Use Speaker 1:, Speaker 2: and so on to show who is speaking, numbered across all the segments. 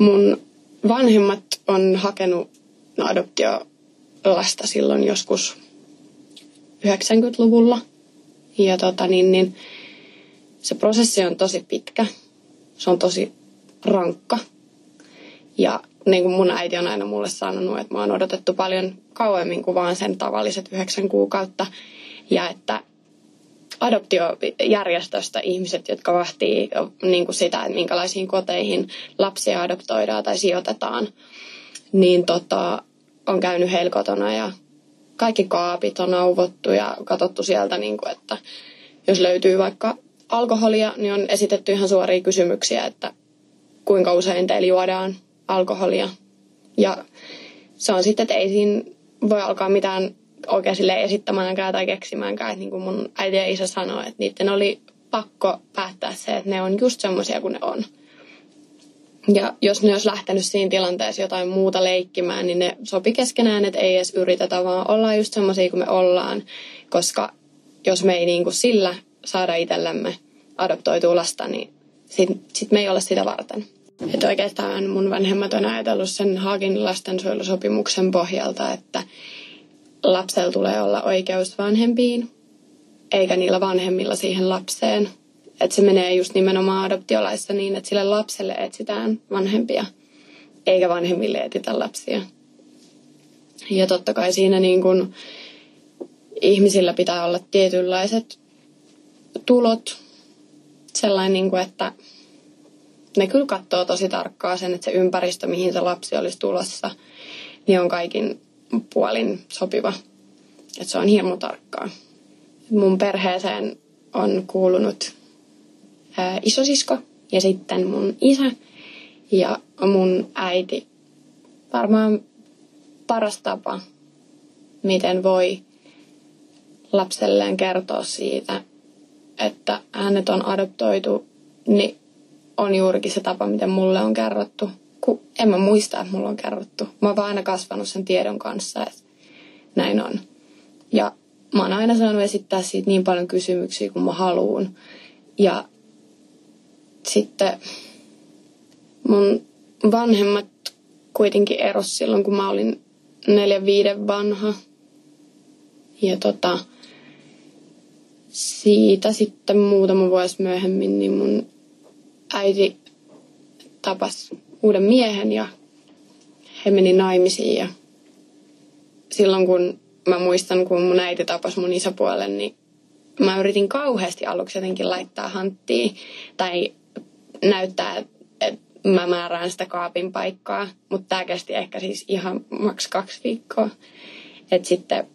Speaker 1: Mun vanhemmat on hakenut adoptiolasta silloin joskus 90-luvulla. Ja tota, niin, niin, se prosessi on tosi pitkä. Se on tosi rankka. Ja niin kuin mun äiti on aina mulle sanonut, että mä oon odotettu paljon kauemmin kuin vaan sen tavalliset yhdeksän kuukautta. Ja että adoptiojärjestöstä ihmiset, jotka vahtii niin kuin sitä, että minkälaisiin koteihin lapsia adoptoidaan tai sijoitetaan, niin tota, on käynyt heillä kotona ja kaikki kaapit on auvottu ja katsottu sieltä, niin kuin, että jos löytyy vaikka alkoholia, niin on esitetty ihan suoria kysymyksiä, että kuinka usein teillä juodaan alkoholia. Ja se on sitten, että ei siinä voi alkaa mitään oikein sille esittämäänkään tai keksimäänkään. Että niin kuin mun äiti ja isä sanoi, että niiden oli pakko päättää se, että ne on just semmoisia kuin ne on. Ja jos ne olisi lähtenyt siinä tilanteessa jotain muuta leikkimään, niin ne sopi keskenään, että ei edes yritetä, vaan ollaan just semmoisia kuin me ollaan. Koska jos me ei niin kuin sillä saada itsellemme adoptoitua lasta, niin sitten sit me ei ole sitä varten. Että oikeastaan mun vanhemmat on ajatellut sen Haagin lastensuojelusopimuksen pohjalta, että lapsella tulee olla oikeus vanhempiin, eikä niillä vanhemmilla siihen lapseen. Että se menee just nimenomaan adoptiolaissa niin, että sille lapselle etsitään vanhempia, eikä vanhemmille etsitä lapsia. Ja totta kai siinä niin kun ihmisillä pitää olla tietynlaiset tulot, sellainen, niin kuin, että ne kyllä katsoo tosi tarkkaa sen, että se ympäristö, mihin se lapsi olisi tulossa, niin on kaikin puolin sopiva. Että se on hieman tarkkaa. Mun perheeseen on kuulunut ää, isosisko ja sitten mun isä ja mun äiti. Varmaan paras tapa, miten voi lapselleen kertoa siitä, että hänet on adoptoitu, niin on juurikin se tapa, miten mulle on kerrottu kun en mä muista, että mulla on kerrottu. Mä oon vaan aina kasvanut sen tiedon kanssa, että näin on. Ja mä oon aina saanut esittää siitä niin paljon kysymyksiä kuin mä haluun. Ja sitten mun vanhemmat kuitenkin eros silloin, kun mä olin neljä viiden vanha. Ja tota, siitä sitten muutama vuosi myöhemmin, niin mun äiti tapas uuden miehen ja he meni naimisiin ja silloin kun mä muistan, kun mun äiti tapasi mun isäpuolen, niin mä yritin kauheasti aluksi jotenkin laittaa hanttiin tai näyttää, että mä määrään sitä kaapin paikkaa, mutta tämä kesti ehkä siis ihan maks kaksi viikkoa. Että sitten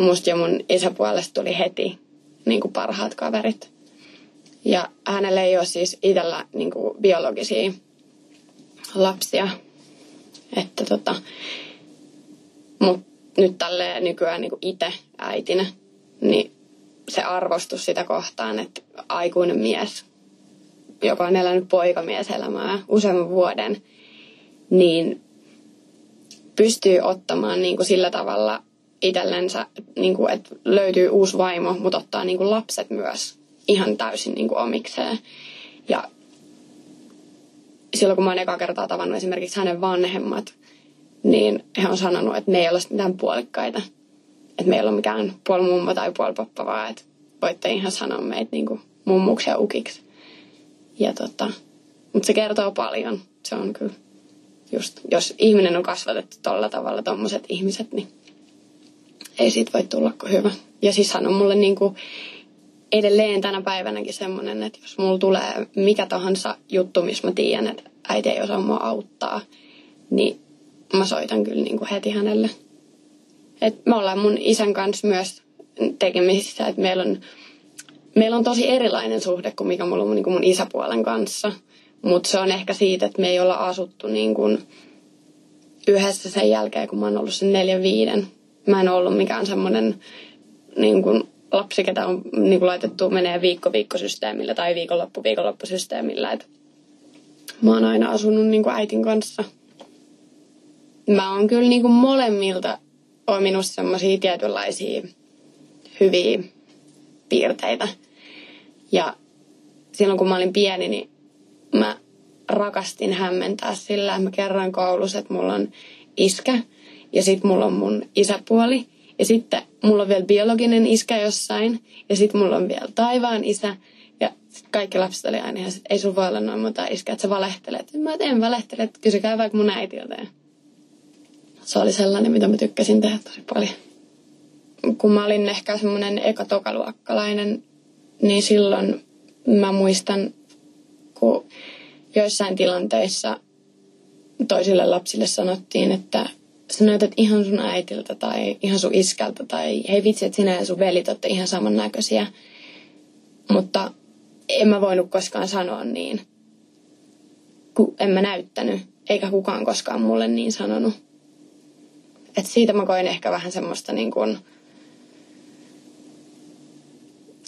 Speaker 1: musta ja mun isäpuolesta tuli heti niin kuin parhaat kaverit. Ja hänellä ei ole siis itsellä niin kuin biologisia lapsia. Että tota, mut nyt tälle nykyään niin itse äitinä, niin se arvostus sitä kohtaan, että aikuinen mies, joka on elänyt poikamieselämää useamman vuoden, niin pystyy ottamaan niin kuin sillä tavalla itsellensä, niin kuin, että löytyy uusi vaimo, mutta ottaa niin kuin lapset myös ihan täysin niin kuin omikseen. Silloin kun mä oon eka kertaa tavannut esimerkiksi hänen vanhemmat, niin he on sanonut, että me ei ole mitään puolikkaita. Että meillä on mikään puoli mummo tai puoli pappa, vaan että voitte ihan sanoa meitä niin kuin mummuksi ja ukiksi. Ja tota, mutta se kertoo paljon. Se on kyllä just, jos ihminen on kasvatettu tolla tavalla, tommoset ihmiset, niin ei siitä voi tulla kuin hyvä. Ja siis hän on mulle niin kuin edelleen tänä päivänäkin semmoinen, että jos mulla tulee mikä tahansa juttu, missä mä tiedän, että äiti ei osaa mua auttaa, niin mä soitan kyllä niin kuin heti hänelle. Et me ollaan mun isän kanssa myös tekemisissä, että meillä on, meillä on tosi erilainen suhde kuin mikä mulla on niin kuin mun isäpuolen kanssa. Mutta se on ehkä siitä, että me ei olla asuttu niin kuin yhdessä sen jälkeen, kun mä oon ollut sen neljän viiden. Mä en ollut mikään semmoinen niin kuin lapsi, ketä on niin kuin laitettu menee viikko viikkosysteemillä tai viikonloppu viikonloppusysteemillä. Et mä oon aina asunut niin kuin äitin kanssa. Mä oon kyllä niin kuin molemmilta on minusta semmoisia tietynlaisia hyviä piirteitä. Ja silloin kun mä olin pieni, niin mä rakastin hämmentää sillä, mä kerroin koulussa, että mulla on iskä ja sitten mulla on mun isäpuoli. Ja sitten mulla on vielä biologinen iskä jossain ja sitten mulla on vielä taivaan isä. Ja sit kaikki lapset oli aina ihan, että ei sun voi olla noin monta iskä, että sä valehtelet. Mä en valehtele, että kysykää vaikka mun äitiltä. Se oli sellainen, mitä mä tykkäsin tehdä tosi paljon. Kun mä olin ehkä semmoinen ekatokaluokkalainen, niin silloin mä muistan, kun joissain tilanteissa toisille lapsille sanottiin, että sä näytät ihan sun äitiltä tai ihan sun iskältä tai hei vitsi, että sinä ja sun velit olette ihan samannäköisiä. Mutta en mä voinut koskaan sanoa niin, kun en mä näyttänyt, eikä kukaan koskaan mulle niin sanonut. Et siitä mä koin ehkä vähän semmoista niin kuin,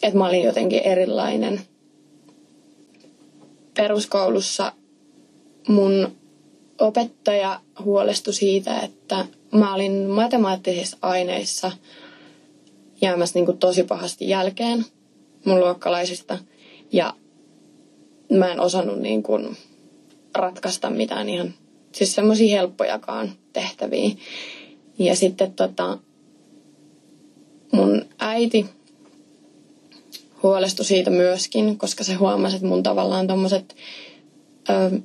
Speaker 1: että mä olin jotenkin erilainen. Peruskoulussa mun opettaja huolestui siitä, että mä olin matemaattisissa aineissa jäämässä niin kuin tosi pahasti jälkeen mun luokkalaisista. Ja mä en osannut niin kuin ratkaista mitään ihan, siis semmoisia helppojakaan tehtäviä. Ja sitten tota, mun äiti huolestui siitä myöskin, koska se huomasi, että mun tavallaan tommoset ö,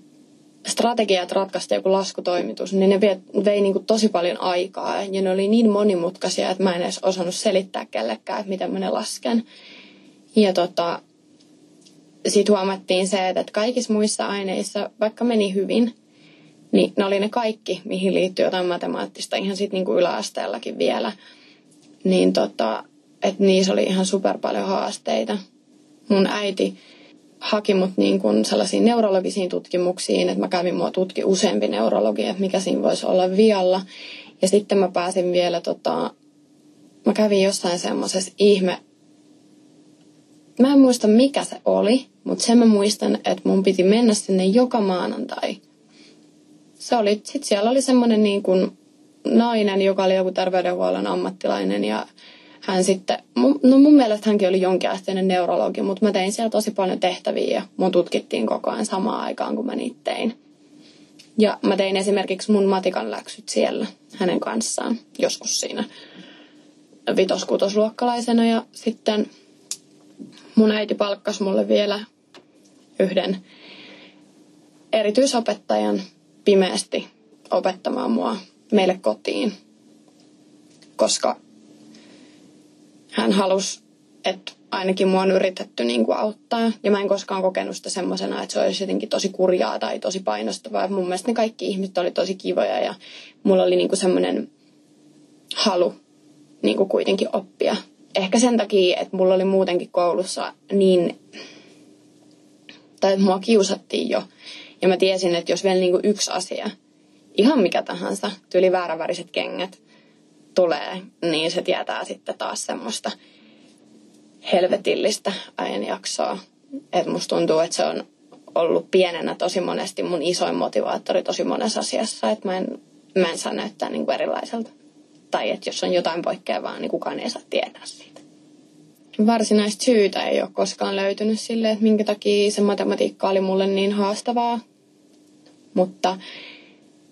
Speaker 1: strategiat ratkaista joku laskutoimitus, niin ne vei, vei niin kuin tosi paljon aikaa ja ne oli niin monimutkaisia, että mä en edes osannut selittää kellekään, että miten mä ne lasken. Ja tota, sitten huomattiin se, että kaikissa muissa aineissa, vaikka meni hyvin, niin ne oli ne kaikki, mihin liittyy jotain matemaattista, ihan sitten niin kuin yläasteellakin vielä. Niin tota, että niissä oli ihan super paljon haasteita. Mun äiti haki mut niin kuin sellaisiin neurologisiin tutkimuksiin, että mä kävin mua tutki useampi neurologi, että mikä siinä voisi olla vialla. Ja sitten mä pääsin vielä, tota, mä kävin jossain semmoisessa ihme, mä en muista mikä se oli, mutta sen mä muistan, että mun piti mennä sinne joka maanantai. Se oli, sit siellä oli semmoinen niin kuin nainen, joka oli joku terveydenhuollon ammattilainen ja hän sitten, no mun mielestä hänkin oli jonkinasteinen neurologi, mutta mä tein siellä tosi paljon tehtäviä ja mun tutkittiin koko ajan samaan aikaan, kun mä niitä tein. Ja mä tein esimerkiksi mun matikan läksyt siellä hänen kanssaan, joskus siinä vitoskutosluokkalaisena. Ja sitten mun äiti palkkasi mulle vielä yhden erityisopettajan pimeästi opettamaan mua meille kotiin, koska hän halusi, että ainakin mua on yritetty niin kuin auttaa. Ja mä en koskaan kokenut sitä semmoisena, että se olisi jotenkin tosi kurjaa tai tosi painostavaa. Mun mielestä ne kaikki ihmiset oli tosi kivoja ja mulla oli niin kuin semmoinen halu niin kuin kuitenkin oppia. Ehkä sen takia, että mulla oli muutenkin koulussa niin, tai että mua kiusattiin jo. Ja mä tiesin, että jos vielä niin kuin yksi asia, ihan mikä tahansa, tyyli vääräväriset kengät, tulee, niin se tietää sitten taas semmoista helvetillistä ajanjaksoa. Että musta tuntuu, että se on ollut pienenä tosi monesti mun isoin motivaattori tosi monessa asiassa, että mä en, mä en saa näyttää niin kuin erilaiselta. Tai että jos on jotain poikkeavaa, niin kukaan ei saa tietää siitä. Varsinaista syytä ei ole koskaan löytynyt sille, että minkä takia se matematiikka oli mulle niin haastavaa. Mutta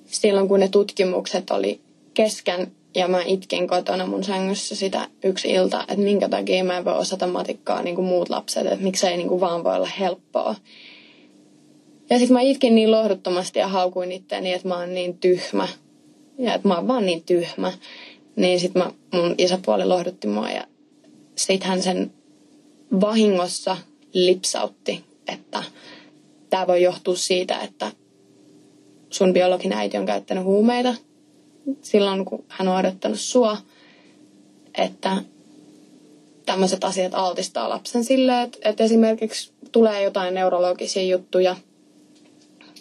Speaker 1: silloin kun ne tutkimukset oli kesken, ja mä itkin kotona mun sängyssä sitä yksi ilta, että minkä takia mä en voi osata matikkaa niin kuin muut lapset, että miksei niin kuin vaan voi olla helppoa. Ja sitten mä itkin niin lohduttomasti ja haukuin itseäni, että mä oon niin tyhmä. Ja että mä oon vaan niin tyhmä. Niin sitten mun isäpuoli lohdutti mua ja sit hän sen vahingossa lipsautti, että tämä voi johtua siitä, että sun biologinen äiti on käyttänyt huumeita silloin, kun hän on odottanut sua, että tämmöiset asiat altistaa lapsen sille, että, että esimerkiksi tulee jotain neurologisia juttuja,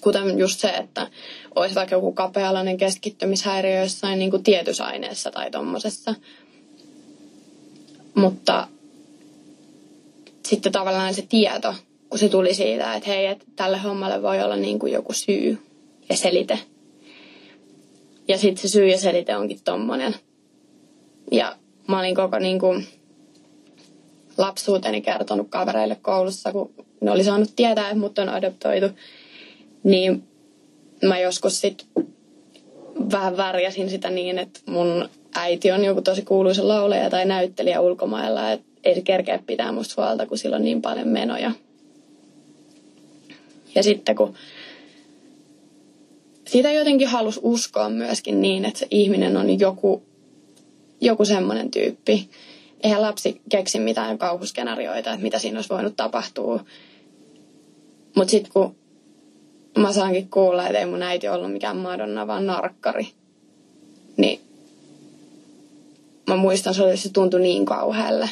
Speaker 1: kuten just se, että olisi vaikka joku kapealainen keskittymishäiriö jossain niin kuin tietyssä aineessa tai tommosessa. Mutta sitten tavallaan se tieto, kun se tuli siitä, että hei, että tälle hommalle voi olla niin kuin joku syy ja selite. Ja sitten se syy ja selite onkin tommonen. Ja mä olin koko niin kuin lapsuuteni kertonut kavereille koulussa, kun ne oli saanut tietää, että mut on adoptoitu. Niin mä joskus sitten vähän värjäsin sitä niin, että mun äiti on joku tosi kuuluisa lauleja tai näyttelijä ulkomailla, että ei se kerkeä pitää musta huolta, kun sillä on niin paljon menoja. Ja sitten kun sitä jotenkin halus uskoa myöskin niin, että se ihminen on joku, joku semmoinen tyyppi. Eihän lapsi keksi mitään kauhuskenaarioita, että mitä siinä olisi voinut tapahtua. Mutta sitten kun mä saankin kuulla, että ei mun äiti ollut mikään Madonna, vaan narkkari, niin mä muistan, että se tuntui niin kauhealle.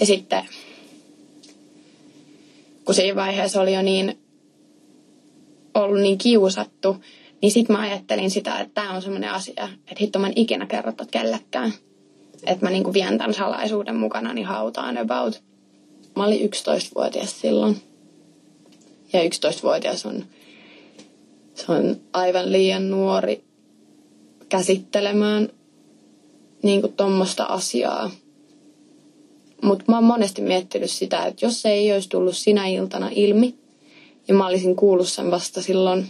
Speaker 1: Ja sitten, kun siinä vaiheessa oli jo niin ollut niin kiusattu, niin sitten mä ajattelin sitä, että tämä on semmoinen asia, että hitto mä en ikinä kerrota kellekään. Että mä niinku vien tämän salaisuuden mukana niin hautaan about. Mä olin 11-vuotias silloin. Ja 11-vuotias on, se on aivan liian nuori käsittelemään niin kuin tuommoista asiaa. Mutta mä oon monesti miettinyt sitä, että jos se ei olisi tullut sinä iltana ilmi, ja mä olisin kuullut sen vasta silloin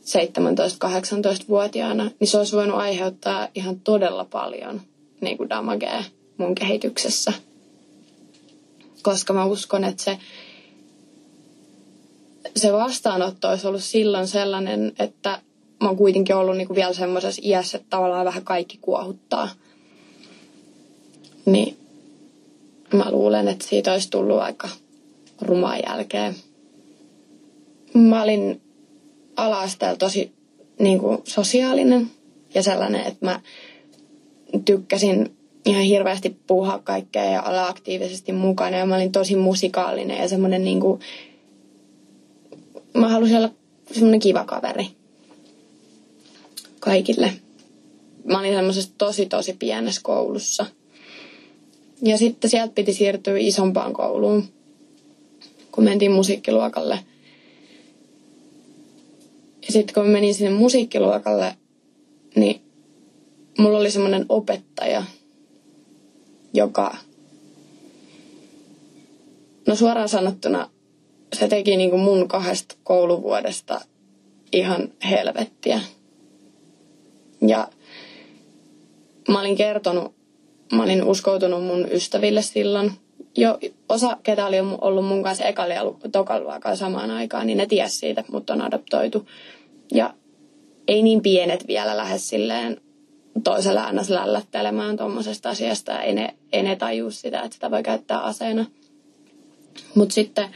Speaker 1: 17-18-vuotiaana, niin se olisi voinut aiheuttaa ihan todella paljon niin kuin damagea mun kehityksessä. Koska mä uskon, että se, se vastaanotto olisi ollut silloin sellainen, että mä oon kuitenkin ollut niin kuin vielä semmoisessa iässä, että tavallaan vähän kaikki kuohuttaa. Niin mä luulen, että siitä olisi tullut aika rumaa jälkeen. Mä olin ala tosi niin kuin, sosiaalinen ja sellainen, että mä tykkäsin ihan hirveästi puhua kaikkea ja olla aktiivisesti mukana. Ja mä olin tosi musikaalinen ja semmoinen niin kuin, mä halusin olla semmoinen kiva kaveri kaikille. Mä olin semmoisessa tosi tosi pienessä koulussa. Ja sitten sieltä piti siirtyä isompaan kouluun kun mentiin musiikkiluokalle. Ja sitten kun menin sinne musiikkiluokalle, niin mulla oli semmoinen opettaja, joka, no suoraan sanottuna, se teki niin kuin mun kahdesta kouluvuodesta ihan helvettiä. Ja mä olin kertonut, mä olin uskoutunut mun ystäville silloin – jo osa, ketä oli ollut mun kanssa ekalla ja tokalla samaan aikaan, niin ne ties siitä, että mut on adoptoitu. Ja ei niin pienet vielä lähes silleen toisella annas lällättelemään tuommoisesta asiasta. Ei ne, ei ne tajua sitä, että sitä voi käyttää aseena. Mutta sitten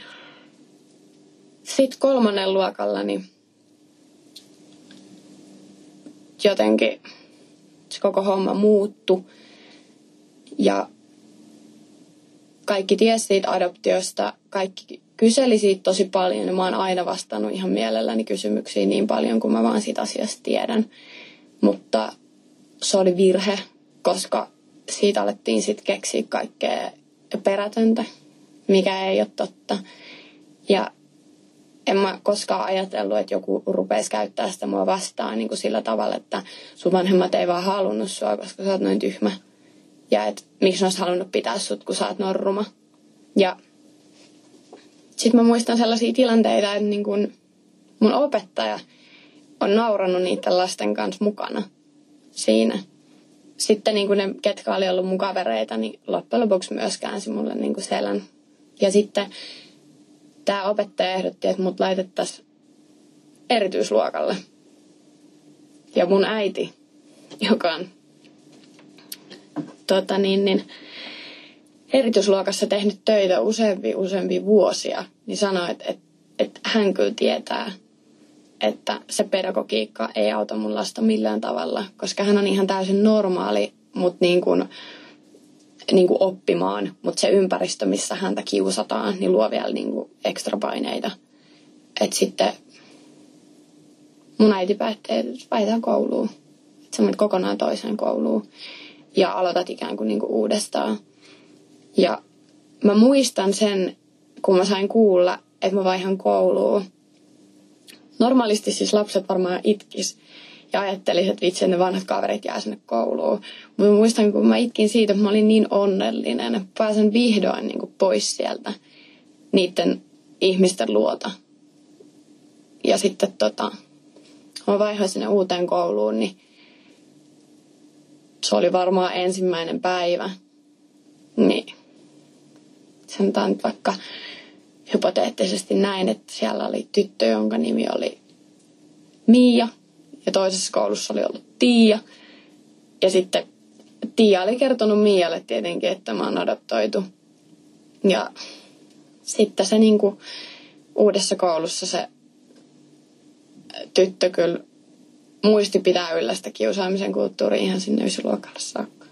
Speaker 1: sit kolmannen luokalla, niin jotenkin se koko homma muuttu. Ja kaikki tiesi siitä adoptiosta, kaikki kyseli siitä tosi paljon ja mä oon aina vastannut ihan mielelläni kysymyksiin niin paljon kuin mä vaan siitä asiasta tiedän. Mutta se oli virhe, koska siitä alettiin sitten keksiä kaikkea perätöntä, mikä ei ole totta. Ja en mä koskaan ajatellut, että joku rupeisi käyttää sitä mua vastaan niin kuin sillä tavalla, että sun vanhemmat ei vaan halunnut sua, koska sä oot noin tyhmä ja että miksi ne olisi halunnut pitää sut, kun sä oot norruma. Ja sitten mä muistan sellaisia tilanteita, että niin kun mun opettaja on naurannut niiden lasten kanssa mukana siinä. Sitten niin kun ne, ketkä oli ollut mun kavereita, niin loppujen lopuksi myös käänsi mulle niin selän. Ja sitten tämä opettaja ehdotti, että mut laitettaisiin erityisluokalle. Ja mun äiti, joka on tota niin, niin, erityisluokassa tehnyt töitä useampi, useampi vuosia, niin sanoi, että, että, että hän kyllä tietää, että se pedagogiikka ei auta mun lasta millään tavalla, koska hän on ihan täysin normaali, mutta niin kuin, niin kuin oppimaan, mutta se ympäristö, missä häntä kiusataan, niin luo vielä niin kuin ekstra paineita. Että sitten mun äiti päätti, että väitään kouluun. Sä kokonaan toiseen kouluun ja aloitat ikään kuin, niin kuin uudestaan. Ja mä muistan sen, kun mä sain kuulla, että mä vaihan kouluun. Normaalisti siis lapset varmaan itkis ja ajattelin, että vitsi, ne vanhat kaverit jää sinne kouluun. Mutta muistan, kun mä itkin siitä, että mä olin niin onnellinen, että pääsen vihdoin niin kuin pois sieltä niiden ihmisten luota. Ja sitten tota, mä vaihoin sinne uuteen kouluun, niin se oli varmaan ensimmäinen päivä. Niin sanotaan nyt vaikka hypoteettisesti näin, että siellä oli tyttö, jonka nimi oli Miia ja toisessa koulussa oli ollut Tiia. Ja sitten Tiia oli kertonut Mialle tietenkin, että mä oon adoptoitu. Ja sitten se niin kuin uudessa koulussa se tyttö kyllä muisti pitää yllä sitä kiusaamisen kulttuuria ihan sinne ysiluokalle saakka.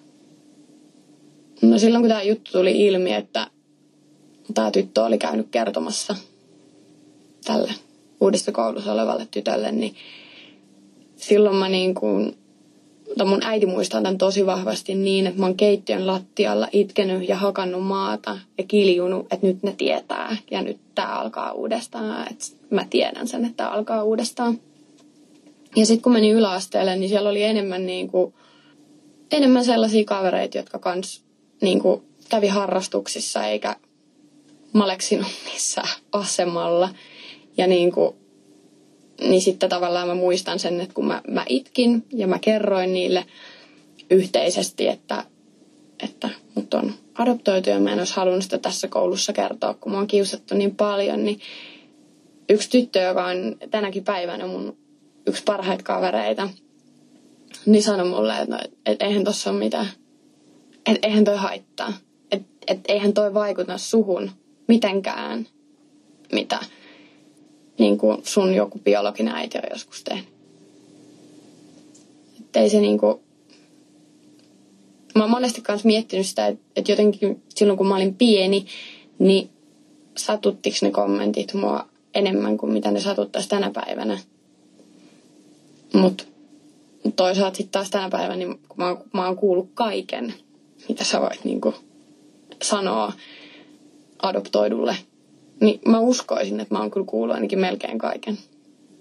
Speaker 1: No silloin kun tämä juttu tuli ilmi, että tämä tyttö oli käynyt kertomassa tälle uudesta koulussa olevalle tytölle, niin silloin mä niin kuin, tai mun äiti muistaa tämän tosi vahvasti niin, että mä oon keittiön lattialla itkenyt ja hakannut maata ja kiljunut, että nyt ne tietää ja nyt tämä alkaa uudestaan. Että mä tiedän sen, että tämä alkaa uudestaan. Ja sitten kun menin yläasteelle, niin siellä oli enemmän, niin kuin, enemmän sellaisia kavereita, jotka kans niin kuin, kävi harrastuksissa eikä maleksinut missään asemalla. Ja niin kuin, niin sitten tavallaan mä muistan sen, että kun mä, mä itkin ja mä kerroin niille yhteisesti, että, että mut on adoptoitu ja mä en olisi halunnut sitä tässä koulussa kertoa, kun mä oon kiusattu niin paljon, niin yksi tyttö, joka on tänäkin päivänä mun yksi parhaita kavereita, niin sanoi mulle, että, no, että eihän tossa ole mitään, että eihän toi haittaa, että, että eihän toi vaikuta suhun mitenkään, mitä niin kuin sun joku biologinen äiti on joskus tehnyt. Ei se niin kuin... Mä oon monesti kanssa miettinyt sitä, että, että jotenkin silloin kun mä olin pieni, niin satuttiko ne kommentit mua enemmän kuin mitä ne satuttaisi tänä päivänä. Mutta toisaalta sitten taas tänä päivänä, niin kun mä, mä oon kuullut kaiken, mitä sä voit niin kuin sanoa adoptoidulle niin mä uskoisin, että mä oon kyllä kuullut ainakin melkein kaiken.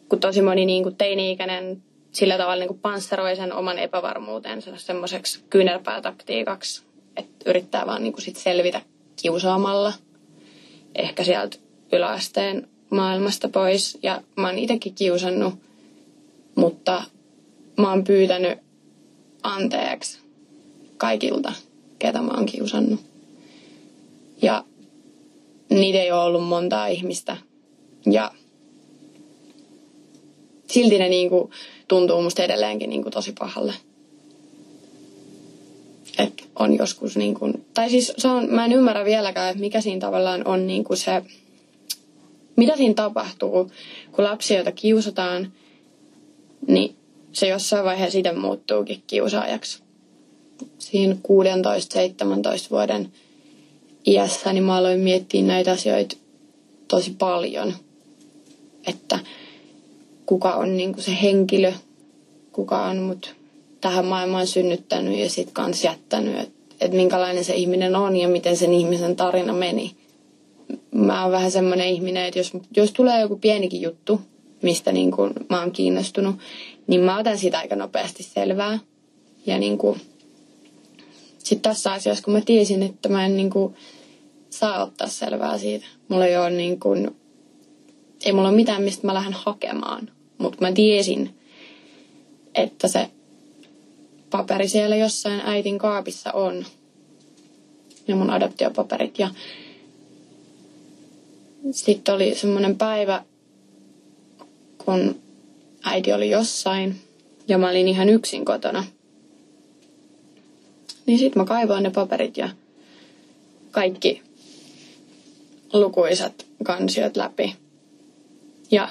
Speaker 1: Kun tosi moni niin kuin teini-ikäinen sillä tavalla niin pansseroi sen oman epävarmuutensa semmoiseksi kyynärpäätaktiikaksi, että yrittää vaan niin kuin sit selvitä kiusaamalla. Ehkä sieltä yläasteen maailmasta pois. Ja mä oon itsekin kiusannut, mutta mä oon pyytänyt anteeksi kaikilta, ketä mä oon kiusannut. Ja niitä ei ole ollut montaa ihmistä. Ja silti ne niinku tuntuu musta edelleenkin niinku tosi pahalle. Et on joskus niinku, tai siis se on, mä en ymmärrä vieläkään, että mikä siinä tavallaan on niinku se, mitä siinä tapahtuu, kun lapsi, joita kiusataan, niin se jossain vaiheessa itse muuttuukin kiusaajaksi. Siinä 16-17 vuoden iässä, niin mä aloin miettiä näitä asioita tosi paljon. Että kuka on niin kuin se henkilö, kuka on mut tähän maailmaan synnyttänyt ja sitten kans jättänyt, että et minkälainen se ihminen on ja miten sen ihmisen tarina meni. Mä oon vähän semmoinen ihminen, että jos, jos tulee joku pienikin juttu, mistä niin kuin mä oon kiinnostunut, niin mä otan sitä aika nopeasti selvää. Ja niin kuin, sitten tässä asiassa, kun mä tiesin, että mä en niin kuin, saa ottaa selvää siitä. Mulla ei ole niin kuin, ei mulla ole mitään, mistä mä lähden hakemaan. Mutta mä tiesin, että se paperi siellä jossain äitin kaapissa on. Ja mun adoptiopaperit. Ja sitten oli semmoinen päivä, kun äiti oli jossain ja mä olin ihan yksin kotona. Niin sitten mä kaivoin ne paperit ja kaikki lukuisat kansiot läpi. Ja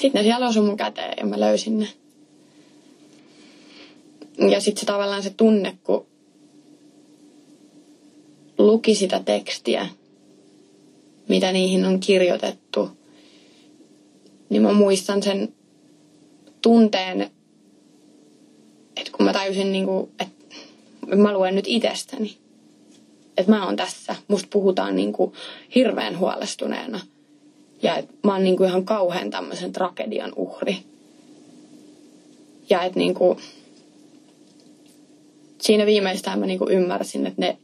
Speaker 1: sitten ne siellä osui mun käteen ja mä löysin ne. Ja sitten se tavallaan se tunne, kun luki sitä tekstiä, mitä niihin on kirjoitettu, niin mä muistan sen tunteen, että kun mä tajusin, niin kuin, että mä luen nyt itsestäni, että mä oon tässä, musta puhutaan niin kuin hirveän huolestuneena. Ja että mä oon niin kuin ihan kauhean tämmöisen tragedian uhri. Ja että niin kuin, siinä viimeistään mä niin kuin ymmärsin, että ne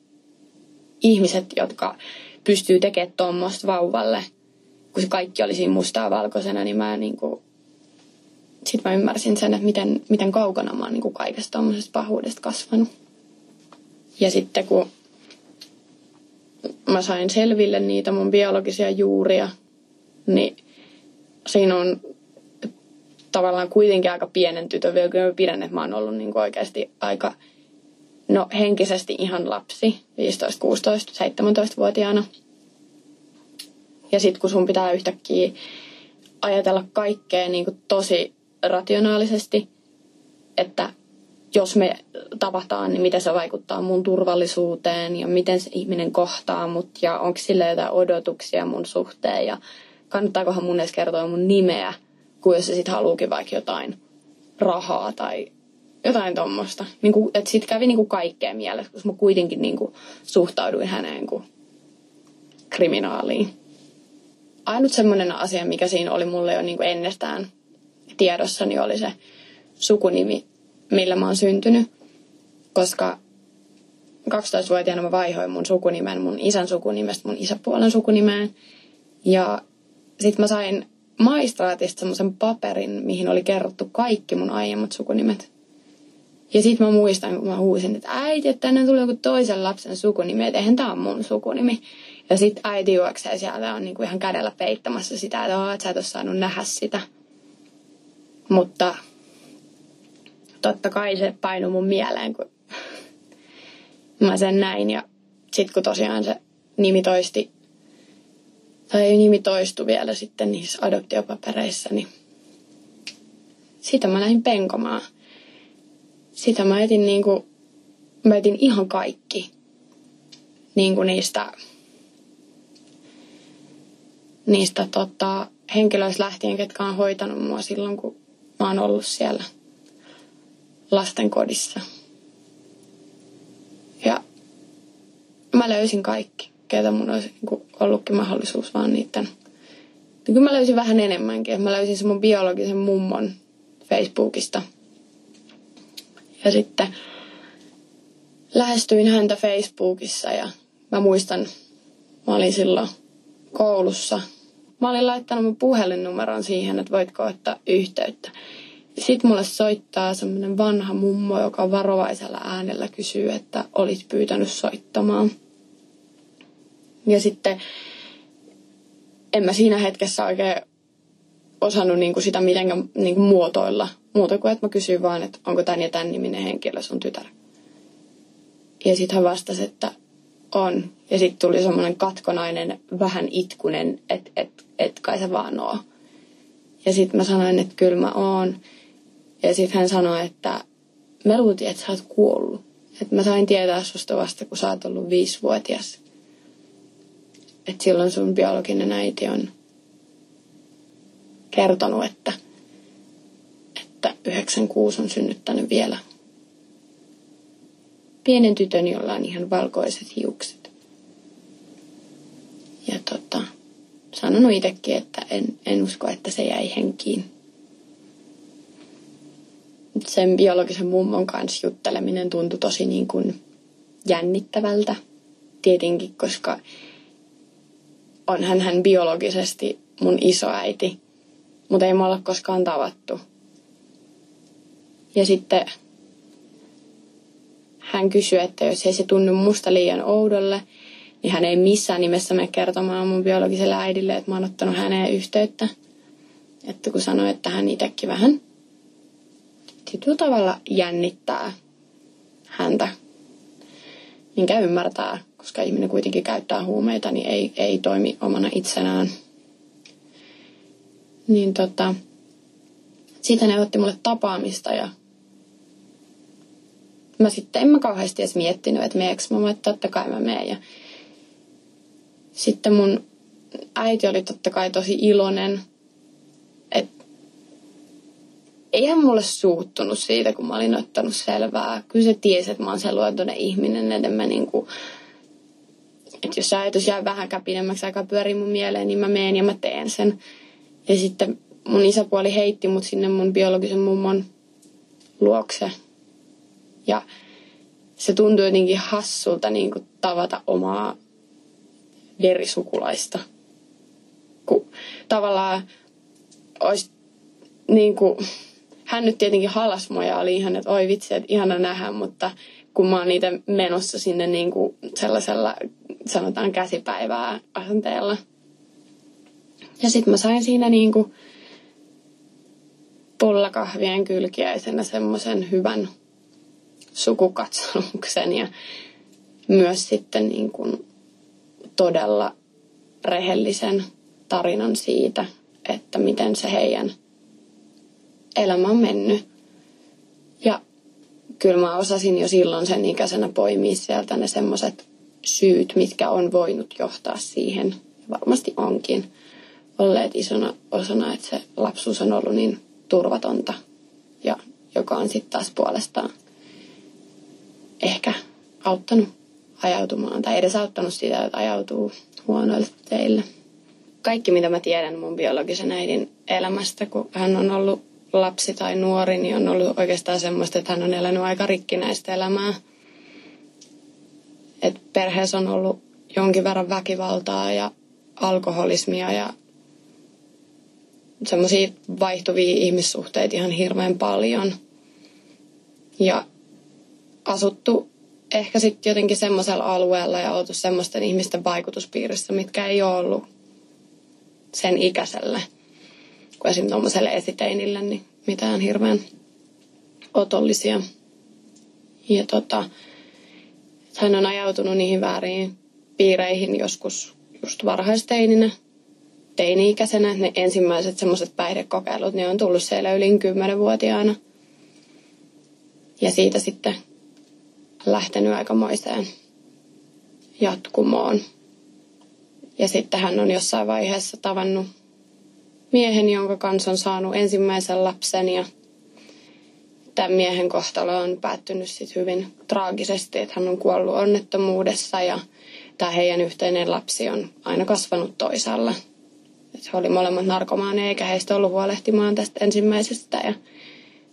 Speaker 1: ihmiset, jotka pystyy tekemään tuommoista vauvalle, kun se kaikki oli siinä mustaa valkoisena, niin mä niin kuin, sit mä ymmärsin sen, että miten, miten kaukana mä oon niin kuin kaikesta tuommoisesta pahuudesta kasvanut. Ja sitten kun mä sain selville niitä mun biologisia juuria, niin siinä on tavallaan kuitenkin aika pienen tytön vielä, kyllä mä pidän, että mä oon ollut niin kuin oikeasti aika no henkisesti ihan lapsi, 15, 16, 17-vuotiaana. Ja sitten kun sun pitää yhtäkkiä ajatella kaikkea niin kuin tosi rationaalisesti, että jos me tavataan, niin miten se vaikuttaa mun turvallisuuteen ja miten se ihminen kohtaa mut ja onko sille jotain odotuksia mun suhteen ja kannattaakohan mun edes kertoa mun nimeä, kun jos se sitten haluukin vaikka jotain rahaa tai jotain tuommoista. Niin että sitten kävi niin kuin kaikkea mielessä, koska mä kuitenkin niin kuin suhtauduin häneen kuin kriminaaliin. Ainut semmoinen asia, mikä siinä oli mulle jo niin kuin ennestään tiedossa, niin oli se sukunimi, millä mä oon syntynyt. Koska 12-vuotiaana mä vaihoin mun sukunimen mun isän sukunimestä mun isäpuolen sukunimeen. Ja sitten mä sain maistraatista semmoisen paperin, mihin oli kerrottu kaikki mun aiemmat sukunimet. Ja sitten mä muistan, kun mä huusin, että äiti, että tänne tuli joku toisen lapsen sukunimi, että eihän tää ole mun sukunimi. Ja sitten äiti juoksee sieltä on niinku ihan kädellä peittämässä sitä, että, että sä et ole saanut nähdä sitä. Mutta totta kai se painui mun mieleen, kun mä sen näin. Ja sitten kun tosiaan se nimi toisti, tai nimi toistui vielä sitten niissä adoptiopapereissa, niin sitä mä lähdin penkomaan sitä mä etin niinku, mä etin ihan kaikki niinku niistä, niistä tota, henkilöistä lähtien, ketkä on hoitanut mua silloin, kun mä oon ollut siellä lastenkodissa. Ja mä löysin kaikki, ketä mun olisi niin ollutkin mahdollisuus vaan niiden. Niin kyllä mä löysin vähän enemmänkin. Mä löysin sen mun biologisen mummon Facebookista – ja sitten lähestyin häntä Facebookissa ja mä muistan, mä olin silloin koulussa. Mä olin laittanut mun puhelinnumeron siihen, että voitko ottaa yhteyttä. Sitten mulle soittaa semmoinen vanha mummo, joka varovaisella äänellä kysyy, että olit pyytänyt soittamaan. Ja sitten en mä siinä hetkessä oikein osannut niinku sitä mitenkään niinku muotoilla muuta kuin, että mä kysyin vaan, että onko tämän ja tämän niminen henkilö sun tytär. Ja sitten hän vastasi, että on. Ja sitten tuli semmoinen katkonainen, vähän itkunen, että et, et kai se vaan oo. Ja sitten mä sanoin, että kyllä mä oon. Ja sitten hän sanoi, että mä luultiin, että sä oot kuollut. Että mä sain tietää susta vasta, kun sä oot ollut viisivuotias. Että silloin sun biologinen äiti on kertonut, että – että 96 on synnyttänyt vielä pienen tytön, jolla on ihan valkoiset hiukset. Ja tota, sanonut itsekin, että en, en usko, että se jäi henkiin. Sen biologisen mummon kanssa jutteleminen tuntui tosi niin kuin jännittävältä. Tietenkin, koska onhan hän biologisesti mun isoäiti, mutta ei me olla koskaan tavattu. Ja sitten hän kysyi, että jos ei se tunnu musta liian oudolle, niin hän ei missään nimessä mene kertomaan mun biologiselle äidille, että mä oon ottanut häneen yhteyttä. Että kun sanoi, että hän itsekin vähän tietyllä tavalla jännittää häntä, minkä ymmärtää, koska ihminen kuitenkin käyttää huumeita, niin ei, ei toimi omana itsenään. Niin tota, siitä ne otti mulle tapaamista ja mä sitten en mä kauheasti edes miettinyt, että meeks mä, että totta kai mä meen. Ja sitten mun äiti oli totta kai tosi iloinen, että eihän mulle suuttunut siitä, kun mä olin ottanut selvää. Kyllä se tiesi, että mä oon se luontoinen ihminen, että mä niinku, että jos ajatus jää vähän pidemmäksi aikaa pyörii mun mieleen, niin mä meen ja mä teen sen. Ja sitten mun isäpuoli heitti mut sinne mun biologisen mummon luokse. Ja se tuntui jotenkin hassulta niin kuin tavata omaa verisukulaista. Kun tavallaan olisi niin kuin, hän nyt tietenkin halas ja oli ihan, että oi vitsi, että ihana nähdä, mutta kun mä oon niitä menossa sinne niin kuin sellaisella, sanotaan käsipäivää asenteella. Ja sitten mä sain siinä niin kuin pullakahvien kylkiäisenä semmoisen hyvän sukukatsomuksen ja myös sitten niin kuin todella rehellisen tarinan siitä, että miten se heidän elämä on mennyt. Ja kyllä mä osasin jo silloin sen ikäisenä poimia sieltä ne semmoiset syyt, mitkä on voinut johtaa siihen. Varmasti onkin olleet isona osana, että se lapsuus on ollut niin turvatonta ja joka on sitten taas puolestaan ehkä auttanut ajautumaan tai edes auttanut sitä, että ajautuu huonoille teille. Kaikki, mitä mä tiedän mun biologisen äidin elämästä, kun hän on ollut lapsi tai nuori, niin on ollut oikeastaan semmoista, että hän on elänyt aika rikkinäistä elämää. Et perheessä on ollut jonkin verran väkivaltaa ja alkoholismia ja semmoisia vaihtuvia ihmissuhteita ihan hirveän paljon. Ja asuttu ehkä sitten jotenkin semmoisella alueella ja oltu semmoisten ihmisten vaikutuspiirissä, mitkä ei ole ollut sen ikäiselle, kuin esimerkiksi tuommoiselle esiteinille, niin mitään hirveän otollisia. Ja tota, hän on ajautunut niihin väärin piireihin joskus just varhaisteininä, teini-ikäisenä. Ne ensimmäiset semmoiset päihdekokeilut, ne on tullut siellä yli 10-vuotiaana. Ja siitä sitten lähtenyt aikamoiseen jatkumoon. Ja sitten hän on jossain vaiheessa tavannut miehen, jonka kanssa on saanut ensimmäisen lapsen ja tämän miehen kohtalo on päättynyt sitten hyvin traagisesti, että hän on kuollut onnettomuudessa ja tämä heidän yhteinen lapsi on aina kasvanut toisaalla. Että he oli molemmat narkomaaneja eikä heistä ollut huolehtimaan tästä ensimmäisestä ja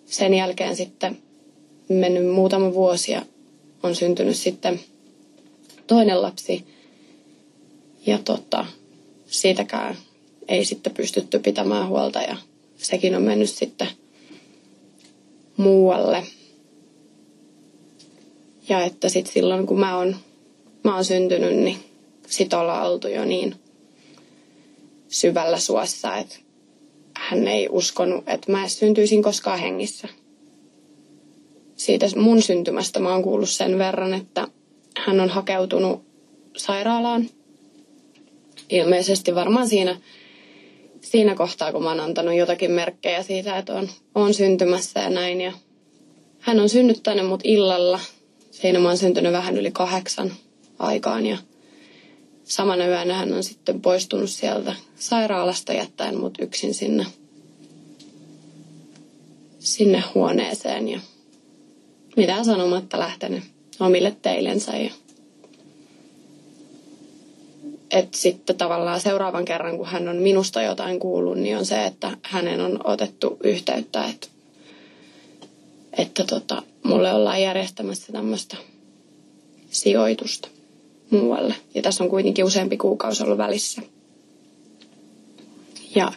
Speaker 1: sen jälkeen sitten mennyt muutama vuosi ja on syntynyt sitten toinen lapsi. Ja tota, siitäkään ei sitten pystytty pitämään huolta ja sekin on mennyt sitten muualle. Ja että sitten silloin kun mä oon, mä oon syntynyt, niin sit ollaan oltu jo niin syvällä suossa, että hän ei uskonut, että mä syntyisin koskaan hengissä siitä mun syntymästä mä oon kuullut sen verran, että hän on hakeutunut sairaalaan. Ilmeisesti varmaan siinä, siinä kohtaa, kun mä oon antanut jotakin merkkejä siitä, että on, on syntymässä ja näin. Ja hän on synnyttänyt mut illalla. Siinä mä oon syntynyt vähän yli kahdeksan aikaan ja samana yönä hän on sitten poistunut sieltä sairaalasta jättäen mut yksin sinne, sinne huoneeseen. Ja mitään sanomatta lähtenyt omille teillensä. Ja et sitten tavallaan seuraavan kerran, kun hän on minusta jotain kuullut, niin on se, että hänen on otettu yhteyttä, että, että tota, mulle ollaan järjestämässä tämmöistä sijoitusta muualle. Ja tässä on kuitenkin useampi kuukausi ollut välissä. Ja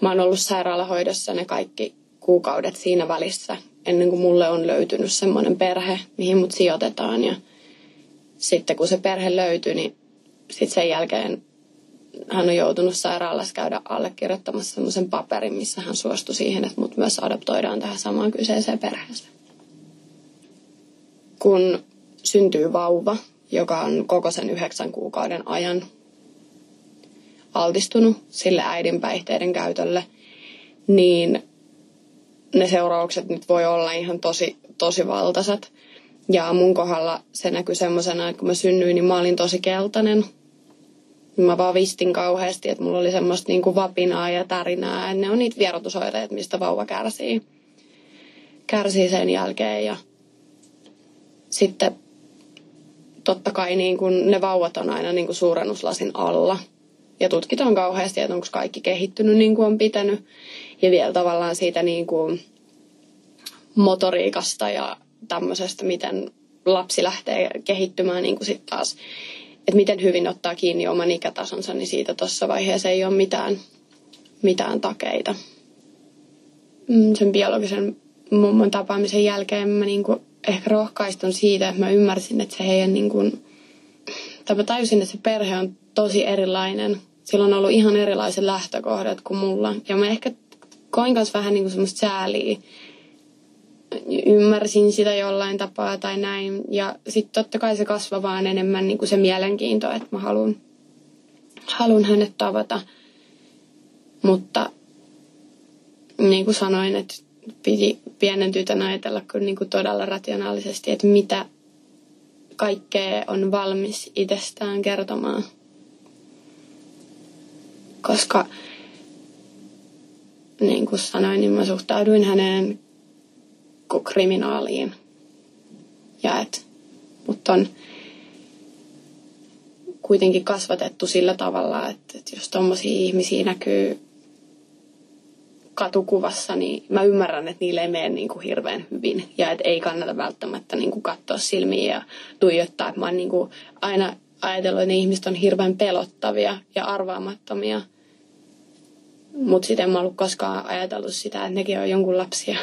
Speaker 1: mä oon ollut sairaalahoidossa ne kaikki kuukaudet siinä välissä ennen kuin mulle on löytynyt semmoinen perhe, mihin mut sijoitetaan. Ja sitten kun se perhe löytyi, niin sitten sen jälkeen hän on joutunut sairaalassa käydä allekirjoittamassa semmoisen paperin, missä hän suostui siihen, että mut myös adoptoidaan tähän samaan kyseiseen perheeseen. Kun syntyy vauva, joka on koko sen yhdeksän kuukauden ajan altistunut sille äidin päihteiden käytölle, niin ne seuraukset nyt voi olla ihan tosi, tosi valtaisat. Ja mun kohdalla se näkyy semmoisena, että kun mä synnyin, niin mä olin tosi keltainen. Mä vaan vistin kauheasti, että mulla oli semmoista niin kuin vapinaa ja tärinää. Ne on niitä vierotusoireita, mistä vauva kärsii. Kärsii sen jälkeen ja sitten totta kai niin kuin ne vauvat on aina niin kuin suurennuslasin alla. Ja tutkitaan kauheasti, että onko kaikki kehittynyt niin kuin on pitänyt. Ja vielä tavallaan siitä niin kuin motoriikasta ja tämmöisestä, miten lapsi lähtee kehittymään niin kuin sit taas, että miten hyvin ottaa kiinni oman ikätasonsa, niin siitä tuossa vaiheessa ei ole mitään, mitään takeita. Mm, sen biologisen mummon tapaamisen jälkeen mä niin kuin ehkä rohkaistun siitä, että mä ymmärsin, että se heidän niin kuin, tai mä tajusin, että se perhe on tosi erilainen. Sillä on ollut ihan erilaiset lähtökohdat kuin mulla. Ja mä ehkä koin kanssa vähän niin kuin semmoista sääliä. Ymmärsin sitä jollain tapaa tai näin. Ja sitten totta kai se kasvaa vaan enemmän niin kuin se mielenkiinto, että mä haluan, haluan hänet tavata. Mutta niin kuin sanoin, että piti pienen tytön ajatella kyllä niin kuin todella rationaalisesti, että mitä kaikkea on valmis itsestään kertomaan. Koska niin kuin sanoin, niin mä suhtauduin häneen kuin kriminaaliin. Ja että mut on kuitenkin kasvatettu sillä tavalla, että, että jos tommosia ihmisiä näkyy katukuvassa, niin mä ymmärrän, että niille ei mene niin kuin hirveän hyvin. Ja että ei kannata välttämättä niin kuin katsoa silmiin ja tuijottaa. Että mä oon niin kuin aina ajatellut, että ne ihmiset on hirveän pelottavia ja arvaamattomia. Mutta sitten en mä ollut koskaan ajatellut sitä, että nekin on jonkun lapsia.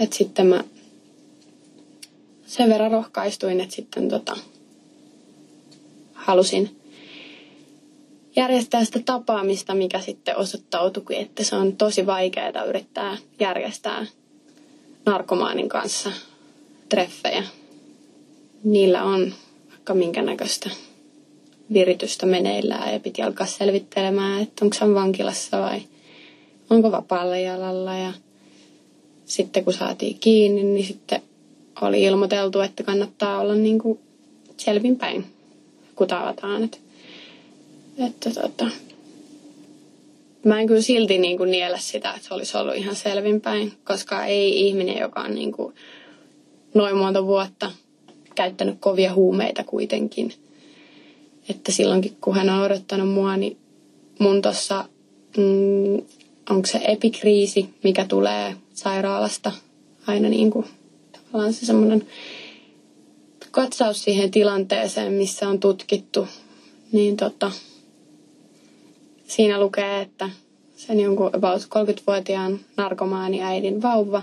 Speaker 1: Että sitten mä sen verran rohkaistuin, että sitten tota, halusin järjestää sitä tapaamista, mikä sitten osoittautui, että se on tosi vaikeaa yrittää järjestää narkomaanin kanssa treffejä. Niillä on vaikka minkä näköistä viritystä meneillään ja piti alkaa selvittelemään, että onko hän vankilassa vai onko vapaalla jalalla. Ja sitten kun saatiin kiinni, niin sitten oli ilmoiteltu, että kannattaa olla niin kuin selvinpäin, kun tavataan. Että että tota, mä en kyllä silti niin kuin niellä sitä, että se olisi ollut ihan selvinpäin, koska ei ihminen, joka on niin kuin noin monta vuotta käyttänyt kovia huumeita kuitenkin. Että silloinkin, kun hän on odottanut mua, niin mun tuossa, mm, onko se epikriisi, mikä tulee sairaalasta aina niin kuin, tavallaan se semmoinen katsaus siihen tilanteeseen, missä on tutkittu, niin tota, Siinä lukee, että sen jonkun about 30-vuotiaan narkomaani äidin vauva,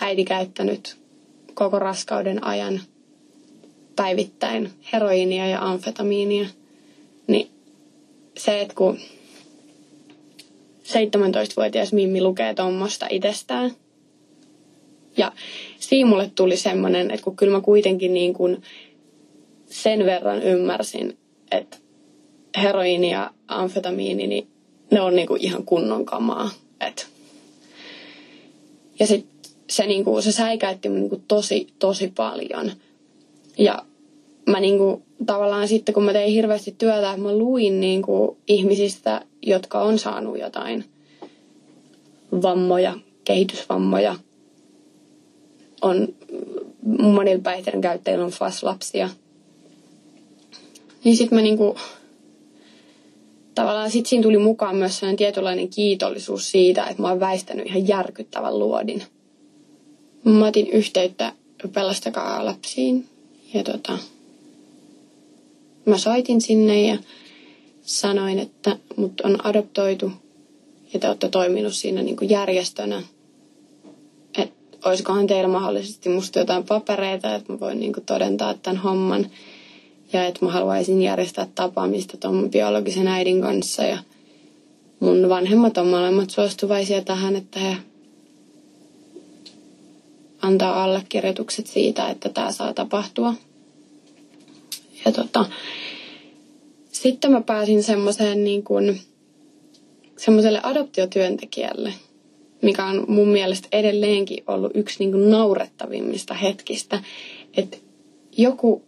Speaker 1: äiti käyttänyt koko raskauden ajan päivittäin heroiinia ja amfetamiinia, niin se, että kun 17-vuotias Mimmi lukee tuommoista itsestään, ja siinä mulle tuli semmoinen, että kun kyllä mä kuitenkin niin kuin sen verran ymmärsin, että heroiini ja amfetamiini, niin ne on niinku ihan kunnon kamaa. Et. Ja sit se, niinku, se säikäytti mun niinku tosi, tosi paljon. Ja mä niinku, tavallaan sitten, kun mä tein hirveästi työtä, mä luin niinku, ihmisistä, jotka on saanut jotain vammoja, kehitysvammoja. On monilla päihteiden käyttäjillä on FAS-lapsia. Niin sitten mä niinku, tavallaan sitten siinä tuli mukaan myös sellainen tietynlainen kiitollisuus siitä, että mä oon väistänyt ihan järkyttävän luodin. Mä otin yhteyttä pelastakaa lapsiin ja tota, mä soitin sinne ja sanoin, että mut on adoptoitu ja te olette toiminut siinä niin kuin järjestönä. Että olisikohan teillä mahdollisesti musta jotain papereita, että mä voin niin kuin todentaa tämän homman. Ja että mä haluaisin järjestää tapaamista tuon biologisen äidin kanssa. Ja mun vanhemmat on molemmat suostuvaisia tähän, että he antaa allekirjoitukset siitä, että tämä saa tapahtua. Ja tota, sitten mä pääsin semmoiseen niin kuin, semmoiselle adoptiotyöntekijälle, mikä on mun mielestä edelleenkin ollut yksi niin kuin naurettavimmista hetkistä, että joku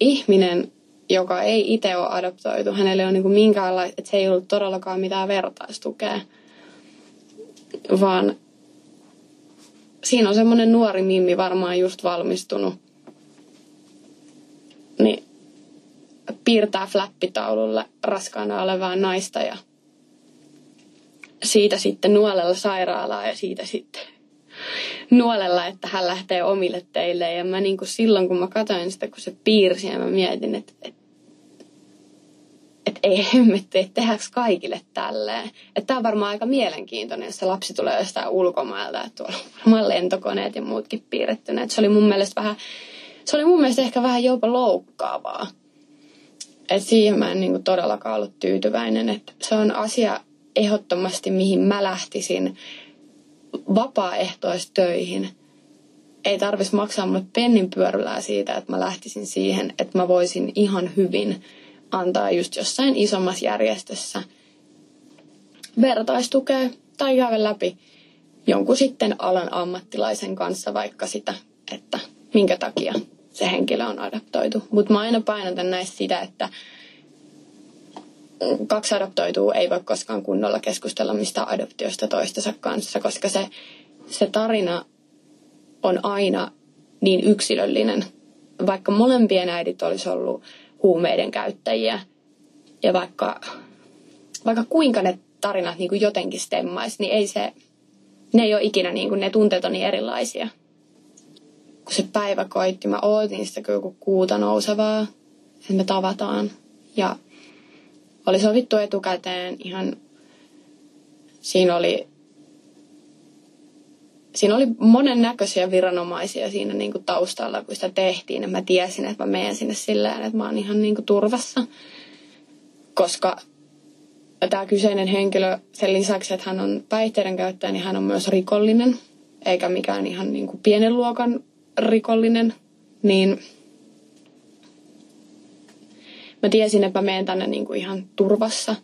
Speaker 1: ihminen, joka ei itse ole adoptoitu, hänelle on niin kuin minkäänlaista, että se ei ollut todellakaan mitään vertaistukea, vaan siinä on semmoinen nuori mimmi varmaan just valmistunut, niin piirtää flappitaululle raskaana olevaa naista ja siitä sitten nuolella sairaalaa ja siitä sitten nuolella, että hän lähtee omille teille. Ja mä niin kuin silloin, kun mä katsoin sitä, kun se piirsi, ja mä mietin, että, että, että ei hemmetti, tehdäänkö kaikille tälleen. Että tämä on varmaan aika mielenkiintoinen, jos se lapsi tulee jostain ulkomailta, että tuolla on varmaan lentokoneet ja muutkin piirrettyneet. Se oli mun mielestä vähän, se oli mun mielestä ehkä vähän jopa loukkaavaa. Et siihen mä en niin kuin todellakaan ollut tyytyväinen. Että se on asia ehdottomasti, mihin mä lähtisin vapaaehtoistöihin. Ei tarvitsisi maksaa mulle pennin pyörylää siitä, että mä lähtisin siihen, että mä voisin ihan hyvin antaa just jossain isommassa järjestössä vertaistukea tai käydä läpi jonkun sitten alan ammattilaisen kanssa vaikka sitä, että minkä takia se henkilö on adaptoitu. Mutta mä aina painotan näistä sitä, että kaksi adoptoituu ei voi koskaan kunnolla keskustella mistä adoptiosta toistensa kanssa, koska se, se tarina on aina niin yksilöllinen. Vaikka molempien äidit olisi ollut huumeiden käyttäjiä ja vaikka, vaikka kuinka ne tarinat niin kuin jotenkin stemmaisi, niin ei se, ne ei ole ikinä, niin kuin, ne tunteet on niin erilaisia kun se päivä koitti, mä ootin sitä kuin kuuta nousevaa, että me tavataan. Ja oli sovittu etukäteen ihan, siinä oli, siinä oli monennäköisiä viranomaisia siinä niin kuin taustalla, kun sitä tehtiin. Ja mä tiesin, että mä menen sinne silleen, että mä oon ihan niin kuin turvassa. Koska tämä kyseinen henkilö, sen lisäksi, että hän on päihteiden käyttäjä, niin hän on myös rikollinen. Eikä mikään ihan niin kuin pienen luokan rikollinen, niin mä tiesin, että mä menen tänne niin kuin ihan turvassa.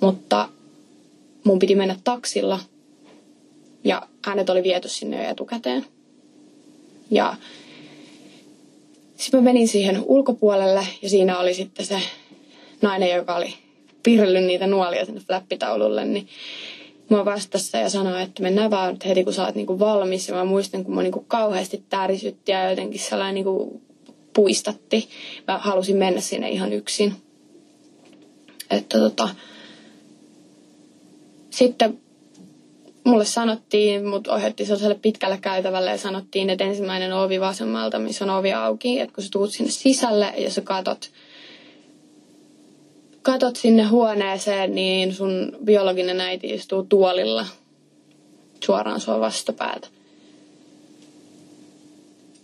Speaker 1: Mutta mun piti mennä taksilla ja hänet oli viety sinne jo etukäteen. Ja sitten mä menin siihen ulkopuolelle ja siinä oli sitten se nainen, joka oli piirrellyt niitä nuolia sinne flappitaululle, niin mua vastassa ja sanoi, että mennään vaan heti kun sä oot niinku valmis. Ja mä muistan, kun mä niinku kauheasti tärisytti ja jotenkin sellainen niinku puistatti. Mä halusin mennä sinne ihan yksin. Että tota, sitten mulle sanottiin, mut ohjattiin sellaiselle pitkälle käytävälle ja sanottiin, että ensimmäinen ovi vasemmalta, missä on ovi auki, että kun sä tuut sinne sisälle ja sä katot katot sinne huoneeseen, niin sun biologinen äiti istuu tuolilla suoraan sua vastapäätä.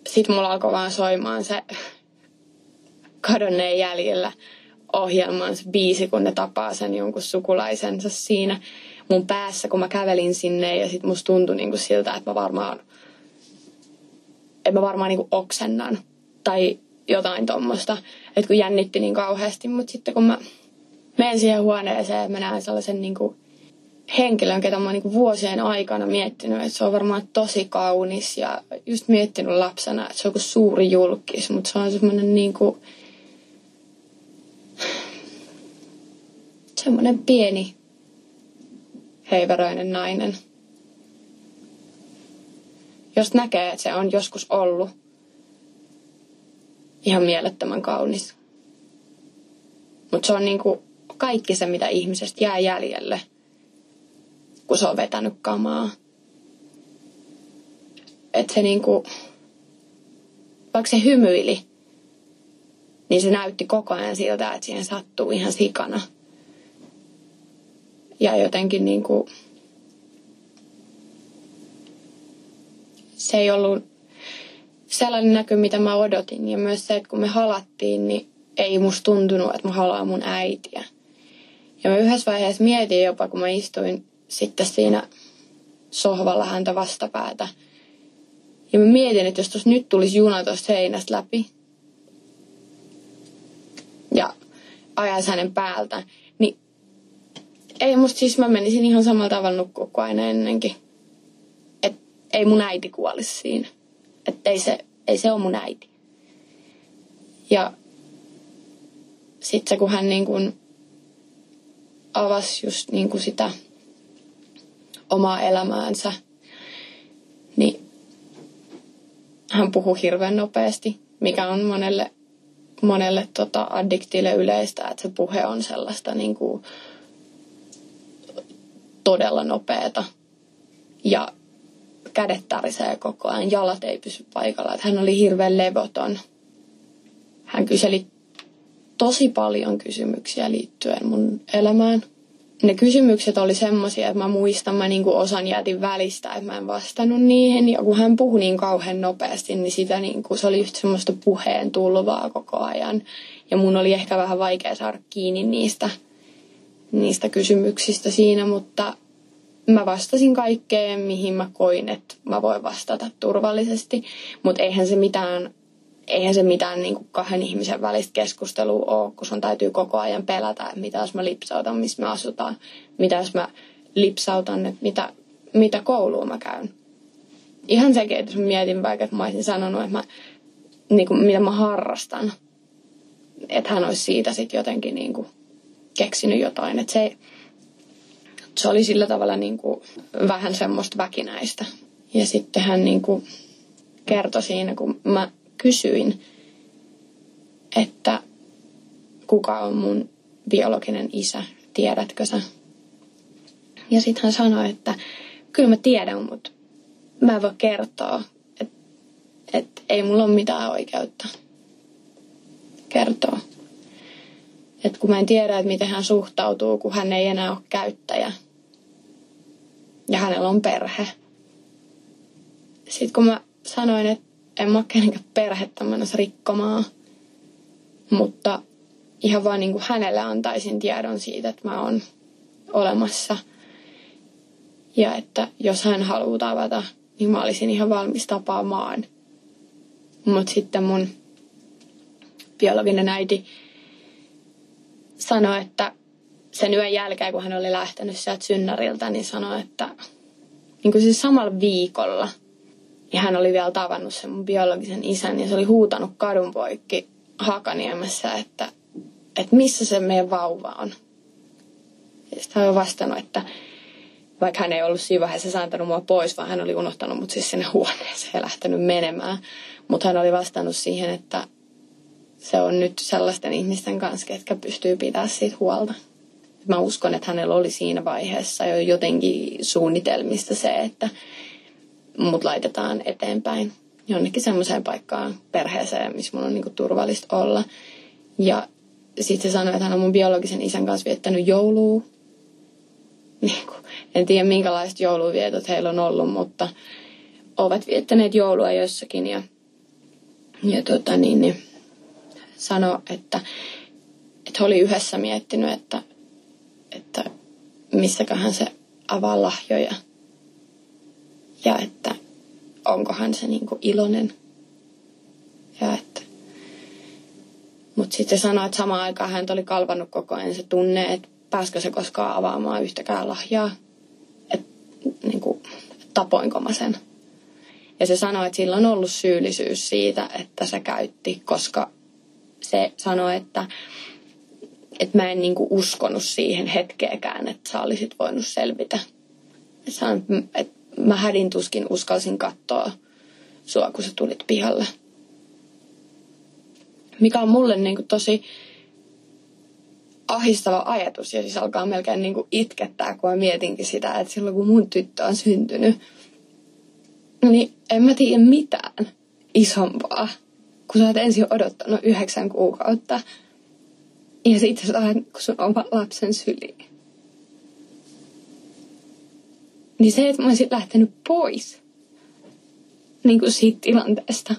Speaker 1: Sitten mulla alkoi vaan soimaan se kadonneen jäljellä ohjelman se biisi, kun ne tapaa sen jonkun sukulaisensa siinä mun päässä, kun mä kävelin sinne ja sit musta tuntui niinku siltä, että mä varmaan, että mä varmaan niinku oksennan tai jotain tommosta, että kun jännitti niin kauheasti, mutta sitten kun mä menen siihen huoneeseen mä näen sellaisen niin kuin henkilön, ketä mä oon niin kuin vuosien aikana miettinyt, että se on varmaan tosi kaunis ja just miettinyt lapsena, että se on kuin suuri julkis, mutta se on semmoinen niin kuin, semmoinen pieni heiveröinen nainen. Jos näkee, että se on joskus ollut ihan mielettömän kaunis. Mutta se on niinku kaikki se, mitä ihmisestä jää jäljelle, kun se on vetänyt kamaa. Että se niinku, vaikka se hymyili, niin se näytti koko ajan siltä, että siihen sattuu ihan sikana. Ja jotenkin niinku, se ei ollut sellainen näky, mitä mä odotin. Ja myös se, että kun me halattiin, niin ei musta tuntunut, että mä halaan mun äitiä. Ja mä yhdessä vaiheessa mietin jopa, kun mä istuin sitten siinä sohvalla häntä vastapäätä. Ja mä mietin, että jos tuossa nyt tulisi juna tuosta seinästä läpi ja ajaisi hänen päältä, niin ei musta siis mä menisin ihan samalla tavalla nukkua kuin aina ennenkin. Et ei mun äiti kuolisi siinä. Että ei se, ei se ole mun äiti. Ja sitten se, kun hän niin kuin avasi just niin kuin sitä omaa elämäänsä, niin hän puhui hirveän nopeasti, mikä on monelle, monelle tota addiktille yleistä, että se puhe on sellaista niin kuin todella nopeata. Ja kädet tärisee koko ajan, jalat ei pysy paikalla. Että hän oli hirveän levoton. Hän kyseli tosi paljon kysymyksiä liittyen mun elämään. Ne kysymykset oli semmoisia, että mä muistan, mä niinku osan jätin välistä, että mä en vastannut niihin. Ja kun hän puhui niin kauhean nopeasti, niin sitä niinku, se oli just semmoista puheen tulvaa koko ajan. Ja mun oli ehkä vähän vaikea saada kiinni niistä, niistä kysymyksistä siinä, mutta mä vastasin kaikkeen, mihin mä koin, että mä voin vastata turvallisesti. Mutta eihän se mitään eihän se mitään niin kuin kahden ihmisen välistä keskustelua ole, kun sun täytyy koko ajan pelätä, että mitä jos mä lipsautan, missä me asutaan, mitä jos mä lipsautan, että mitä, mitä koulua mä käyn. Ihan sekin, että mä mietin vaikka, että mä olisin sanonut, että mä, niin kuin, mitä mä harrastan, että hän olisi siitä sitten jotenkin niin kuin keksinyt jotain. Että se, se oli sillä tavalla niin kuin vähän semmoista väkinäistä. Ja sitten hän niin kuin kertoi siinä, kun mä kysyin, että kuka on mun biologinen isä, tiedätkö sä? Ja sitten hän sanoi, että kyllä mä tiedän, mutta mä en voi kertoa, että et ei mulla ole mitään oikeutta kertoa. Että kun mä en tiedä, että miten hän suhtautuu, kun hän ei enää ole käyttäjä. Ja hänellä on perhe. Sitten kun mä sanoin, että en mä ole kenenkään perhettä menossa rikkomaan. Mutta ihan vaan niin kuin hänelle antaisin tiedon siitä, että mä oon olemassa. Ja että jos hän haluaa tavata, niin mä olisin ihan valmis tapaamaan. Mutta sitten mun biologinen äiti sanoi, että sen yön jälkeen, kun hän oli lähtenyt sieltä synnäriltä, niin sanoi, että niin kuin siis samalla viikolla – ja hän oli vielä tavannut sen mun biologisen isän ja se oli huutanut kadun poikki Hakaniemessä, että, että missä se meidän vauva on. Ja sitten hän on vastannut, että vaikka hän ei ollut siinä vaiheessa saantanut mua pois, vaan hän oli unohtanut mut siis sinne huoneeseen ja lähtenyt menemään. Mutta hän oli vastannut siihen, että se on nyt sellaisten ihmisten kanssa, ketkä pystyy pitämään siitä huolta. Mä uskon, että hänellä oli siinä vaiheessa jo jotenkin suunnitelmista se, että mut laitetaan eteenpäin jonnekin semmoiseen paikkaan perheeseen, missä mun on niinku turvallista olla. Ja sitten se sanoi, että hän on mun biologisen isän kanssa viettänyt joulua. Niinku, en tiedä minkälaiset jouluvietot heillä on ollut, mutta ovat viettäneet joulua jossakin. Ja, ja tota niin, niin sanoi, että, että he oli yhdessä miettinyt, että, että missäköhän se avaa lahjoja – ja että onkohan se niin iloinen. Ja että mutta sitten sanoi, että samaan aikaan hän oli kalvannut koko ajan se tunne, että pääskö se koskaan avaamaan yhtäkään lahjaa. Että niin kuin, tapoinko mä sen. Ja se sanoi, että sillä on ollut syyllisyys siitä, että se käytti, koska se sanoi, että, että mä en niin kuin uskonut siihen hetkeäkään, että sä olisit voinut selvitä. Että mä hädin tuskin uskalsin katsoa sua, kun sä tulit pihalle. Mikä on mulle niin kuin tosi ahistava ajatus ja siis alkaa melkein niin kuin itkettää, kun mä mietinkin sitä, että silloin kun mun tyttö on syntynyt, niin en mä tiedä mitään isompaa, kun sä oot ensin odottanut yhdeksän kuukautta ja sitten sä saat sun oma lapsen syliin. Niin se, että mä olisin lähtenyt pois niin kuin siitä tilanteesta.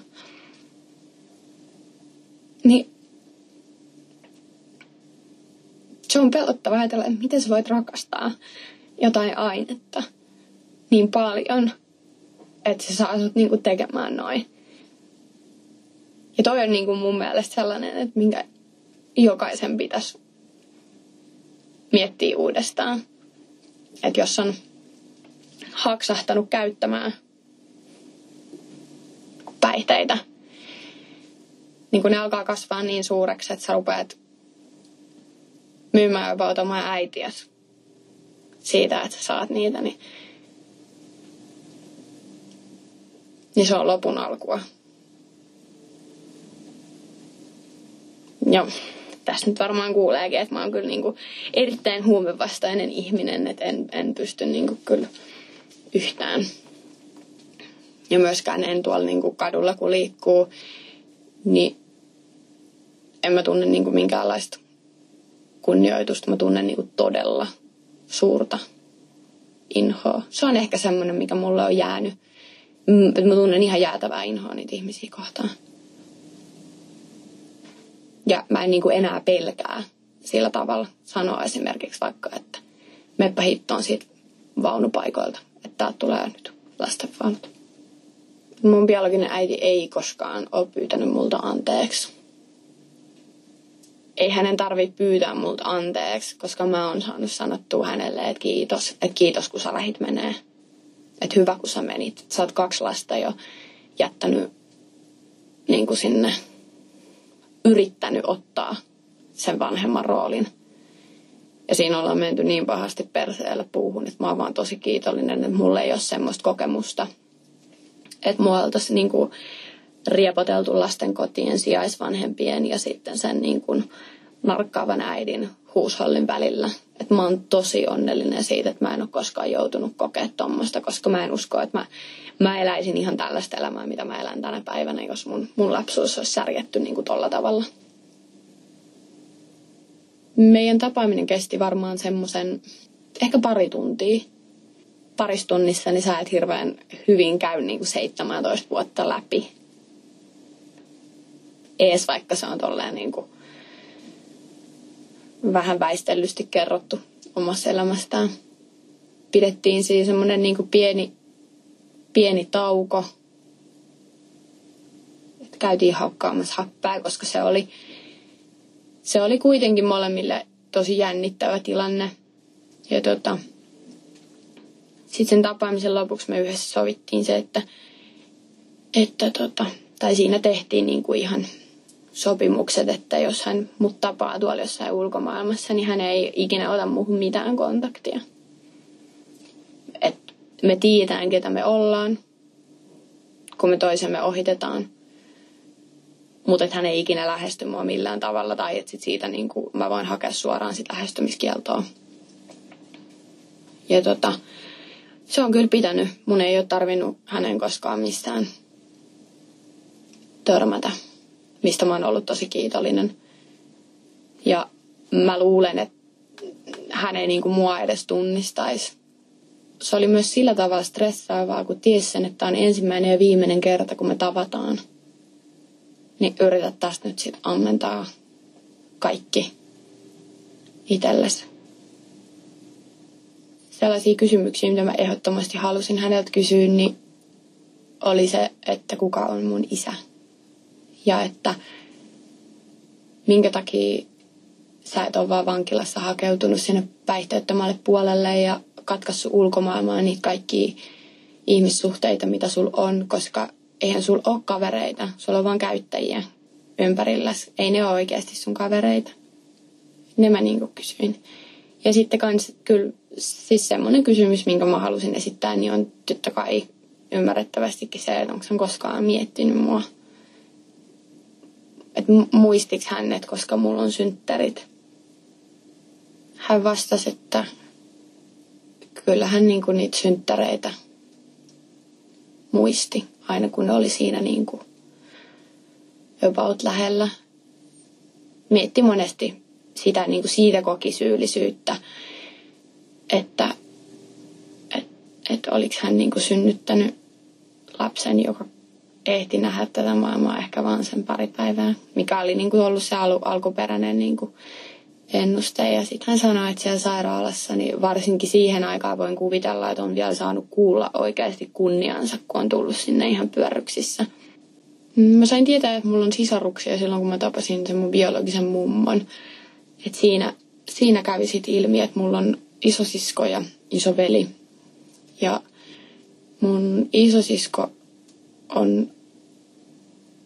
Speaker 1: Niin se on pelottava ajatella, että miten sä voit rakastaa jotain ainetta niin paljon, että se saa sut niinku tekemään noin. Ja toi on niinku mun mielestä sellainen, että minkä jokaisen pitäisi miettiä uudestaan. Että jos on haksahtanut käyttämään päihteitä, niin kun ne alkaa kasvaa niin suureksi, että sä rupeat myymään jopa omaa äitiäs siitä, että saat niitä, niin, niin se on lopun alkua. Joo, tässä nyt varmaan kuuleekin, että mä oon kyllä niinku erittäin huumevastainen ihminen, että en, en pysty niinku kyllä yhtään. Ja myöskään en tuolla niinku kadulla, kun liikkuu, niin en mä tunne niinku minkäänlaista kunnioitusta. Mä tunnen niinku todella suurta inhoa. Se on ehkä semmoinen, mikä mulle on jäänyt. Mä tunnen ihan jäätävää inhoa niitä ihmisiä kohtaan. Ja mä en niinku enää pelkää sillä tavalla sanoa esimerkiksi vaikka, että meppä hittoon siitä vaunupaikoilta, että täältä tulee nyt lastenvaunut. Mun biologinen äiti ei koskaan ole pyytänyt multa anteeksi ei hänen tarvitse pyytää multa anteeksi, koska mä oon saanut sanottua hänelle, että kiitos, että kiitos kun sä lähit menee. Että hyvä kun sä menit. Sä oot kaksi lasta jo jättänyt niin kuin sinne, yrittänyt ottaa sen vanhemman roolin. Ja siinä ollaan menty niin pahasti perseellä puuhun, että mä oon vaan tosi kiitollinen, että mulla ei ole semmoista kokemusta. Että mua oltaisiin niin kuin riepoteltu lasten kotien sijaisvanhempien ja sitten sen niin kuin narkkaavan äidin huushallin välillä. Et mä oon tosi onnellinen siitä, että mä en ole koskaan joutunut kokea tuommoista, koska mä en usko, että mä, mä eläisin ihan tällaista elämää, mitä mä elän tänä päivänä, jos mun, mun lapsuus olisi särjetty niin kuin tolla tavalla. Meidän tapaaminen kesti varmaan semmoisen ehkä pari tuntia. Paristunnissa niin sä et hirveän hyvin käy niin kuin 17 vuotta läpi ees, vaikka se on tolleen niin kuin vähän väistellysti kerrottu omassa elämästään. Pidettiin siis semmoinen niin pieni, pieni tauko. Et käytiin haukkaamassa happää, koska se oli, se oli kuitenkin molemmille tosi jännittävä tilanne. Ja tota, sitten sen tapaamisen lopuksi me yhdessä sovittiin se, että, että tota, tai siinä tehtiin niin kuin ihan sopimukset, että jos hän mut tapaa tuolla jossain ulkomaailmassa, niin hän ei ikinä ota muuhun mitään kontaktia. Me tiedetään, ketä me ollaan, kun me toisemme ohitetaan. Mutta hän ei ikinä lähesty mua millään tavalla, tai että sit siitä niin kuin, mä voin hakea suoraan sitä lähestymiskieltoa. Ja tota, se on kyllä pitänyt. Mun ei ole tarvinnut hänen koskaan mistään törmätä mistä mä oon ollut tosi kiitollinen. Ja mä luulen, että hän ei niinku mua edes tunnistaisi. Se oli myös sillä tavalla stressaavaa, kun tiesi sen, että on ensimmäinen ja viimeinen kerta, kun me tavataan. Niin yritä tästä nyt sitten ammentaa kaikki itsellesi. Sellaisia kysymyksiä, mitä mä ehdottomasti halusin häneltä kysyä, niin oli se, että kuka on mun isä ja että minkä takia sä et ole vaan vankilassa hakeutunut sinne päihteettömälle puolelle ja katkaissut ulkomaailmaa niitä kaikkia ihmissuhteita, mitä sul on, koska eihän sul ole kavereita, sulla on vaan käyttäjiä ympärilläs. Ei ne ole oikeasti sun kavereita. Ne mä niinku kysyin. Ja sitten kans kyllä siis semmoinen kysymys, minkä mä halusin esittää, niin on totta kai ymmärrettävästikin se, että onko hän koskaan miettinyt mua että muistiks hän, että koska mulla on synttärit. Hän vastasi, että kyllähän niin kuin niitä synttäreitä muisti, aina kun ne oli siinä niin kuin about lähellä. Mietti monesti sitä, niin kuin siitä koki syyllisyyttä, että et, et oliko hän niin kuin synnyttänyt lapsen, joka ehti nähdä tätä maailmaa ehkä vaan sen pari päivää, mikä oli niin kuin ollut se al- alkuperäinen niin kuin ennuste. Ja sitten hän sanoi, että siellä sairaalassa, niin varsinkin siihen aikaan voin kuvitella, että on vielä saanut kuulla oikeasti kunniansa, kun on tullut sinne ihan pyörryksissä. Mä sain tietää, että mulla on sisaruksia silloin, kun mä tapasin sen mun biologisen mummon. Et siinä, siinä kävi sitten ilmi, että mulla on isosisko ja isoveli. Ja mun isosisko on,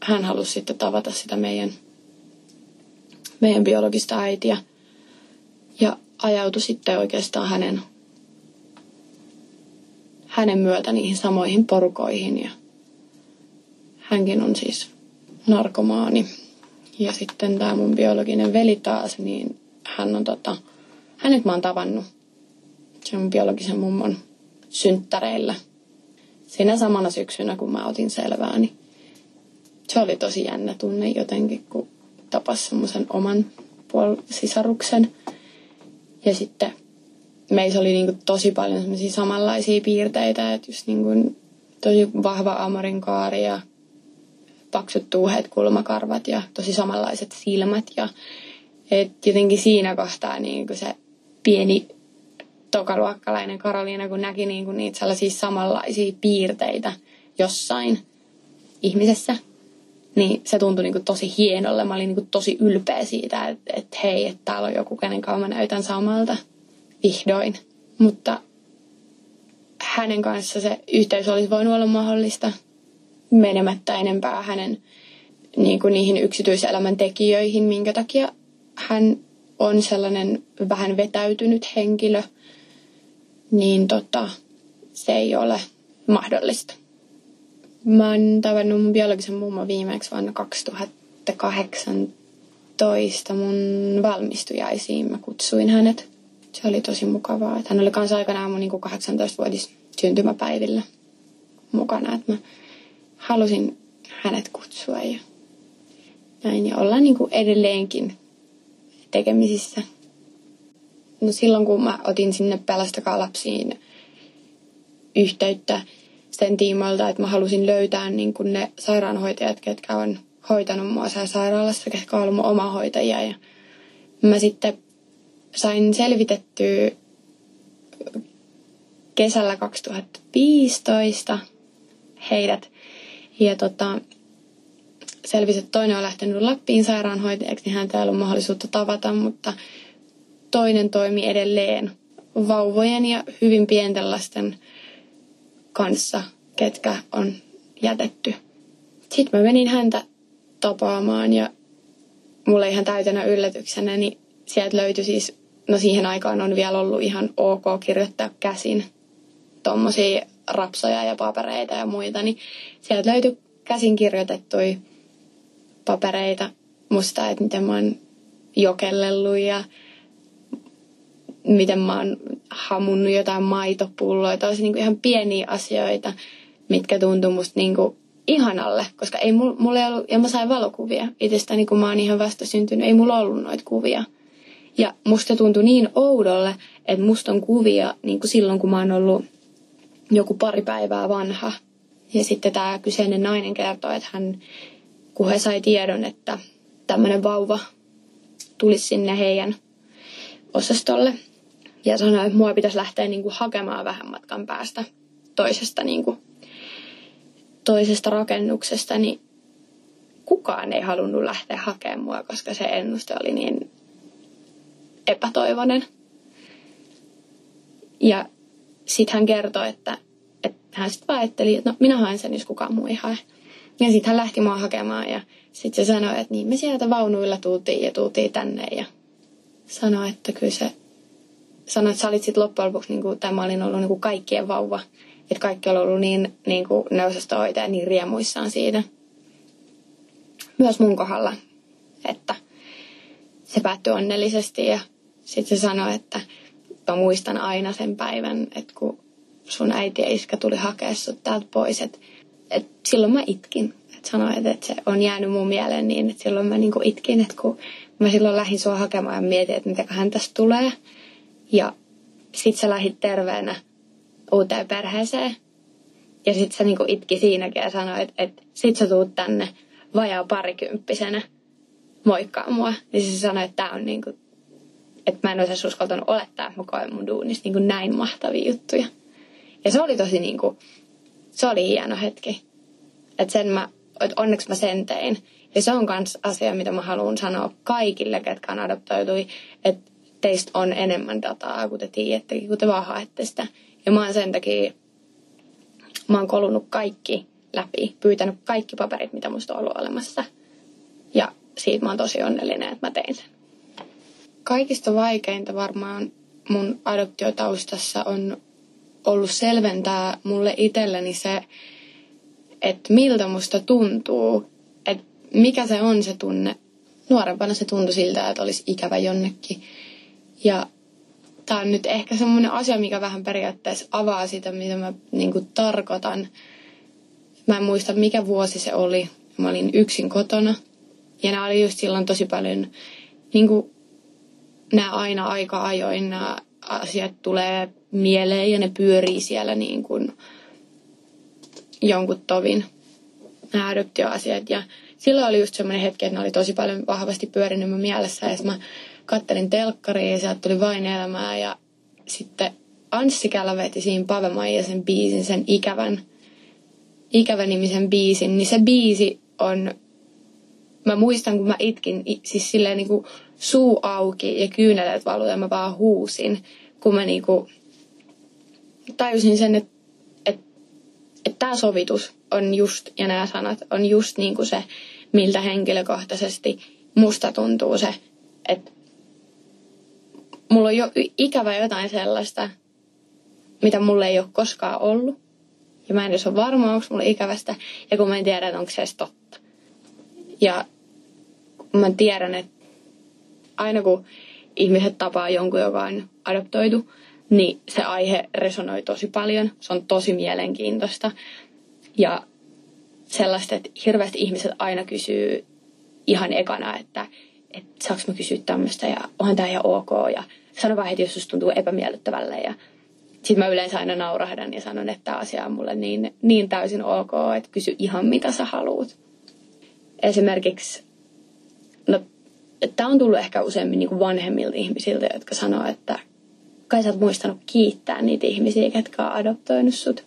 Speaker 1: hän halusi sitten tavata sitä meidän, meidän biologista äitiä. Ja ajautui sitten oikeastaan hänen, hänen myötä niihin samoihin porukoihin. Ja hänkin on siis narkomaani. Ja sitten tämä mun biologinen veli taas, niin hän on tota, hänet mä oon tavannut sen biologisen mummon synttäreillä. Siinä samana syksynä, kun mä otin selvää, niin se oli tosi jännä tunne jotenkin, kun tapas semmoisen oman puol- sisaruksen. Ja sitten meissä oli niinku tosi paljon semmoisia samanlaisia piirteitä, että just niinku tosi vahva amorinkaari ja paksut tuuheet kulmakarvat ja tosi samanlaiset silmät. Ja et jotenkin siinä kohtaa niin kuin se pieni tokaluokkalainen Karoliina, kun näki niin kuin niitä sellaisia samanlaisia piirteitä jossain ihmisessä, niin se tuntui niin kuin tosi hienolle. Mä olin niin kuin tosi ylpeä siitä, että, että hei, että täällä on joku, kenen kanssa mä näytän samalta vihdoin. Mutta hänen kanssa se yhteys olisi voinut olla mahdollista menemättä enempää hänen niin kuin niihin yksityiselämän tekijöihin, minkä takia hän on sellainen vähän vetäytynyt henkilö, niin tota, se ei ole mahdollista. Mä oon tavannut mun biologisen mummon viimeksi vuonna 2018 mun valmistujaisiin. Mä kutsuin hänet. Se oli tosi mukavaa. Hän oli kanssa aikanaan mun niin 18-vuotis syntymäpäivillä mukana. Että mä halusin hänet kutsua ja näin. Ja ollaan niin kuin edelleenkin tekemisissä. No silloin kun mä otin sinne Pelastakaa lapsiin yhteyttä sen tiimoilta, että mä halusin löytää niin kuin ne sairaanhoitajat, ketkä on hoitanut mua siellä sairaalassa, ketkä on ollut mun oma hoitajia. Ja mä sitten sain selvitettyä kesällä 2015 heidät ja tota, selvisi, että toinen on lähtenyt Lappiin sairaanhoitajaksi, niin häntä ei ollut mahdollisuutta tavata, mutta toinen toimi edelleen vauvojen ja hyvin pienten lasten kanssa, ketkä on jätetty. Sitten mä menin häntä tapaamaan ja mulle ihan täytänä yllätyksenä, niin sieltä löytyi siis, no siihen aikaan on vielä ollut ihan ok kirjoittaa käsin tommosia rapsoja ja papereita ja muita, niin sieltä löytyi käsin kirjoitettuja papereita musta, että miten mä oon jokellellut ja miten mä oon hamunnut jotain maitopulloa. Tosi niin ihan pieniä asioita, mitkä tuntuu musta niin kuin ihanalle, koska ei mulla, mulla ei ollut, ja mä sain valokuvia itsestäni, kun mä oon ihan vasta syntynyt, ei mulla ollut noita kuvia. Ja musta tuntui niin oudolle, että musta on kuvia niin kuin silloin, kun mä oon ollut joku pari päivää vanha. Ja sitten tämä kyseinen nainen kertoi, että hän, kun he sai tiedon, että tämmöinen vauva tulisi sinne heidän osastolle, ja sanoi, että mua pitäisi lähteä niin kuin hakemaan vähän matkan päästä toisesta, niin kuin, toisesta rakennuksesta, niin kukaan ei halunnut lähteä hakemaan mua, koska se ennuste oli niin epätoivoinen. Ja sitten hän kertoi, että, että hän sitten ajatteli, että no minä haen sen, jos kukaan muu ei hae. Ja sitten hän lähti mua hakemaan ja sitten se sanoi, että niin me sieltä vaunuilla tultiin ja tultiin tänne ja sanoi, että kyllä se sanoi, että sä olit sitten loppujen lopuksi, niin kuin, tai mä olin ollut niin kuin kaikkien vauva. Että kaikki on ollut niin, niin kuin ne osastohoitajat niin riemuissaan siitä. Myös mun kohdalla, että se päättyi onnellisesti ja sitten se sanoi, että mä muistan aina sen päivän, että kun sun äiti ja iskä tuli hakea sut täältä pois, että, että silloin mä itkin. Että sanoin, että se on jäänyt mun mieleen niin, että silloin mä niinku itkin, että kun mä silloin lähdin sua hakemaan ja mietin, että mitä hän tästä tulee. Ja sit sä lähit terveenä uuteen perheeseen. Ja sitten se niinku itki siinäkin ja sanoi, että et sit sä tuut tänne vajaa parikymppisenä moikkaa mua. Niin se sanoi, että tämä on niinku, että mä en olisi uskaltanut olettaa, että mä koen mun duunissa niinku näin mahtavia juttuja. Ja se oli tosi niinku, se oli hieno hetki. Että sen mä, että onneksi mä sen tein. Ja se on myös asia, mitä mä haluan sanoa kaikille, ketkä on adoptoitui, että teistä on enemmän dataa, kun te tiedätte, kun te vaan haette sitä. Ja mä oon sen takia, mä oon kolunut kaikki läpi, pyytänyt kaikki paperit, mitä musta on ollut olemassa. Ja siitä mä oon tosi onnellinen, että mä tein sen. Kaikista vaikeinta varmaan mun adoptiotaustassa on ollut selventää mulle itselleni se, että miltä musta tuntuu, että mikä se on se tunne. Nuorempana se tuntui siltä, että olisi ikävä jonnekin. Ja tämä on nyt ehkä semmoinen asia, mikä vähän periaatteessa avaa sitä, mitä mä niin kuin, tarkoitan. Mä en muista, mikä vuosi se oli. Mä olin yksin kotona. Ja nämä oli just silloin tosi paljon, niin kuin, nämä aina aika ajoin nämä asiat tulee mieleen ja ne pyörii siellä niin kuin jonkun tovin nämä adoptioasiat. Ja silloin oli just semmoinen hetki, että ne oli tosi paljon vahvasti pyörinyt mun mielessä. Ja mä kattelin telkkaria ja sieltä tuli vain elämää. Ja sitten Anssi Kälä veti siinä Pave sen biisin, sen ikävän, ikävän nimisen biisin. Niin se biisi on, mä muistan kun mä itkin, siis silleen niin kuin suu auki ja kyyneleet valuu ja mä vaan huusin, kun mä niin kuin tajusin sen, että että tämä sovitus on just, ja nämä sanat on just niin kuin se, miltä henkilökohtaisesti musta tuntuu se, että mulla on jo ikävä jotain sellaista, mitä mulle ei ole koskaan ollut. Ja mä en edes ole varma, onko mulla ikävästä, ja kun mä en tiedä, että onko se edes totta. Ja mä tiedän, että aina kun ihmiset tapaa jonkun, joka on adoptoitu, niin se aihe resonoi tosi paljon. Se on tosi mielenkiintoista. Ja sellaista, että hirveästi ihmiset aina kysyy ihan ekana, että, että saanko mä kysyä tämmöistä ja onhan tämä ihan ok. Ja sano vaan heti, jos susta tuntuu epämiellyttävälle. Ja sitten mä yleensä aina naurahdan ja sanon, että tämä asia on mulle niin, niin täysin ok, että kysy ihan mitä sä haluat. Esimerkiksi, no, tämä on tullut ehkä useammin niin kuin vanhemmilta ihmisiltä, jotka sanoo, että kai sä oot muistanut kiittää niitä ihmisiä, jotka on adoptoinut sut.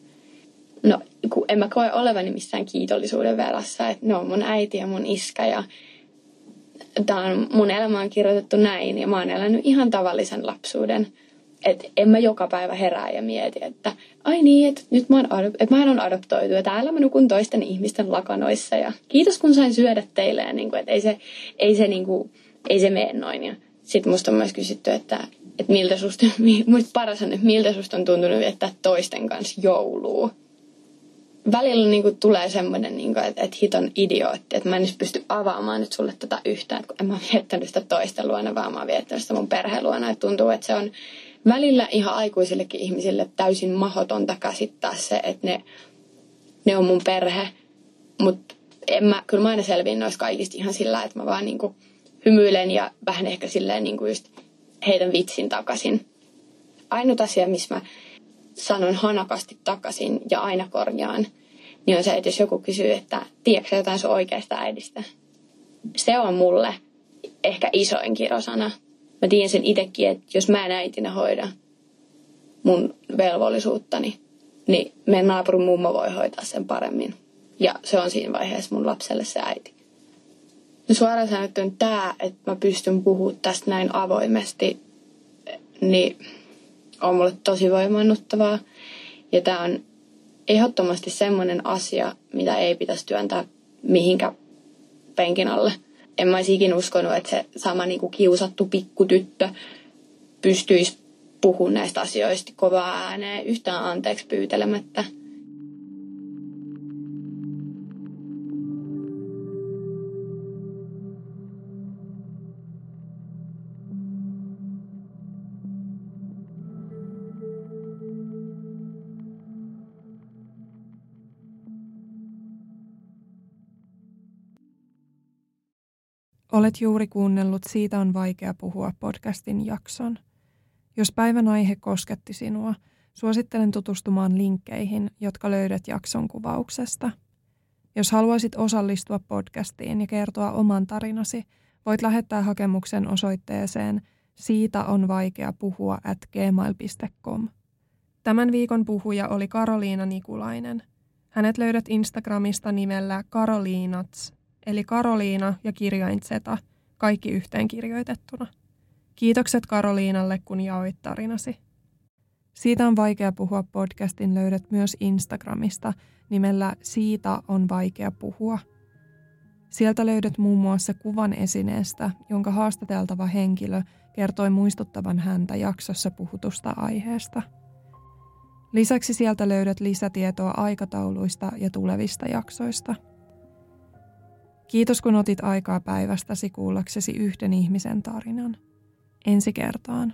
Speaker 1: No, kun en mä koe olevani missään kiitollisuuden velassa, että ne on mun äiti ja mun iskä ja tää on, mun elämä on kirjoitettu näin ja mä oon elänyt ihan tavallisen lapsuuden. Että en mä joka päivä herää ja mieti, että ai niin, että nyt mä oon, adop- mä on adoptoitu ja täällä mä nukun toisten ihmisten lakanoissa ja kiitos kun sain syödä teille ja niin kuin, että ei se, ei se, niin kuin, ei se mene noin. Ja sitten musta on myös kysytty, että että miltä susta, muista paras on, että miltä susta on tuntunut viettää toisten kanssa joulua. Välillä niin kuin, tulee semmoinen, niin kuin, että, että hiton idiootti, että mä en edes pysty avaamaan nyt sulle tätä yhtään, kun en mä viettänyt sitä toisten luona, vaan mä oon viettänyt sitä mun perheen luona. Että tuntuu, että se on välillä ihan aikuisillekin ihmisille täysin mahdotonta käsittää se, että ne, ne on mun perhe. Mutta en mä, kyllä mä aina selviin noista kaikista ihan sillä, että mä vaan niin kuin hymyilen ja vähän ehkä silleen niin kuin just heidän vitsin takaisin. Ainut asia, missä mä sanon hanakasti takaisin ja aina korjaan, niin on se, että jos joku kysyy, että tiedätkö jotain sun oikeasta äidistä. Se on mulle ehkä isoin kirosana. Mä tiedän sen itsekin, että jos mä en äitinä hoida mun velvollisuuttani, niin meidän naapurin mummo voi hoitaa sen paremmin. Ja se on siinä vaiheessa mun lapselle se äiti. No suoraan sanottuna tämä, että mä pystyn puhumaan tästä näin avoimesti, niin on mulle tosi voimannuttavaa. Ja tämä on ehdottomasti semmoinen asia, mitä ei pitäisi työntää mihinkä penkin alle. En mä olisi uskonut, että se sama niinku kiusattu pikkutyttö pystyisi puhumaan näistä asioista kovaa ääneen yhtään anteeksi pyytelemättä –
Speaker 2: Olet juuri kuunnellut Siitä on vaikea puhua podcastin jakson. Jos päivän aihe kosketti sinua, suosittelen tutustumaan linkkeihin, jotka löydät jakson kuvauksesta. Jos haluaisit osallistua podcastiin ja kertoa oman tarinasi, voit lähettää hakemuksen osoitteeseen siitä on vaikea puhua at gmail.com. Tämän viikon puhuja oli Karoliina Nikulainen. Hänet löydät Instagramista nimellä Karoliinats, eli Karoliina ja kirjain Zeta, kaikki yhteen kirjoitettuna. Kiitokset Karoliinalle, kun jaoit tarinasi. Siitä on vaikea puhua podcastin löydät myös Instagramista nimellä Siitä on vaikea puhua. Sieltä löydät muun muassa kuvan esineestä, jonka haastateltava henkilö kertoi muistuttavan häntä jaksossa puhutusta aiheesta. Lisäksi sieltä löydät lisätietoa aikatauluista ja tulevista jaksoista. Kiitos kun otit aikaa päivästäsi kuullaksesi yhden ihmisen tarinan. Ensi kertaan.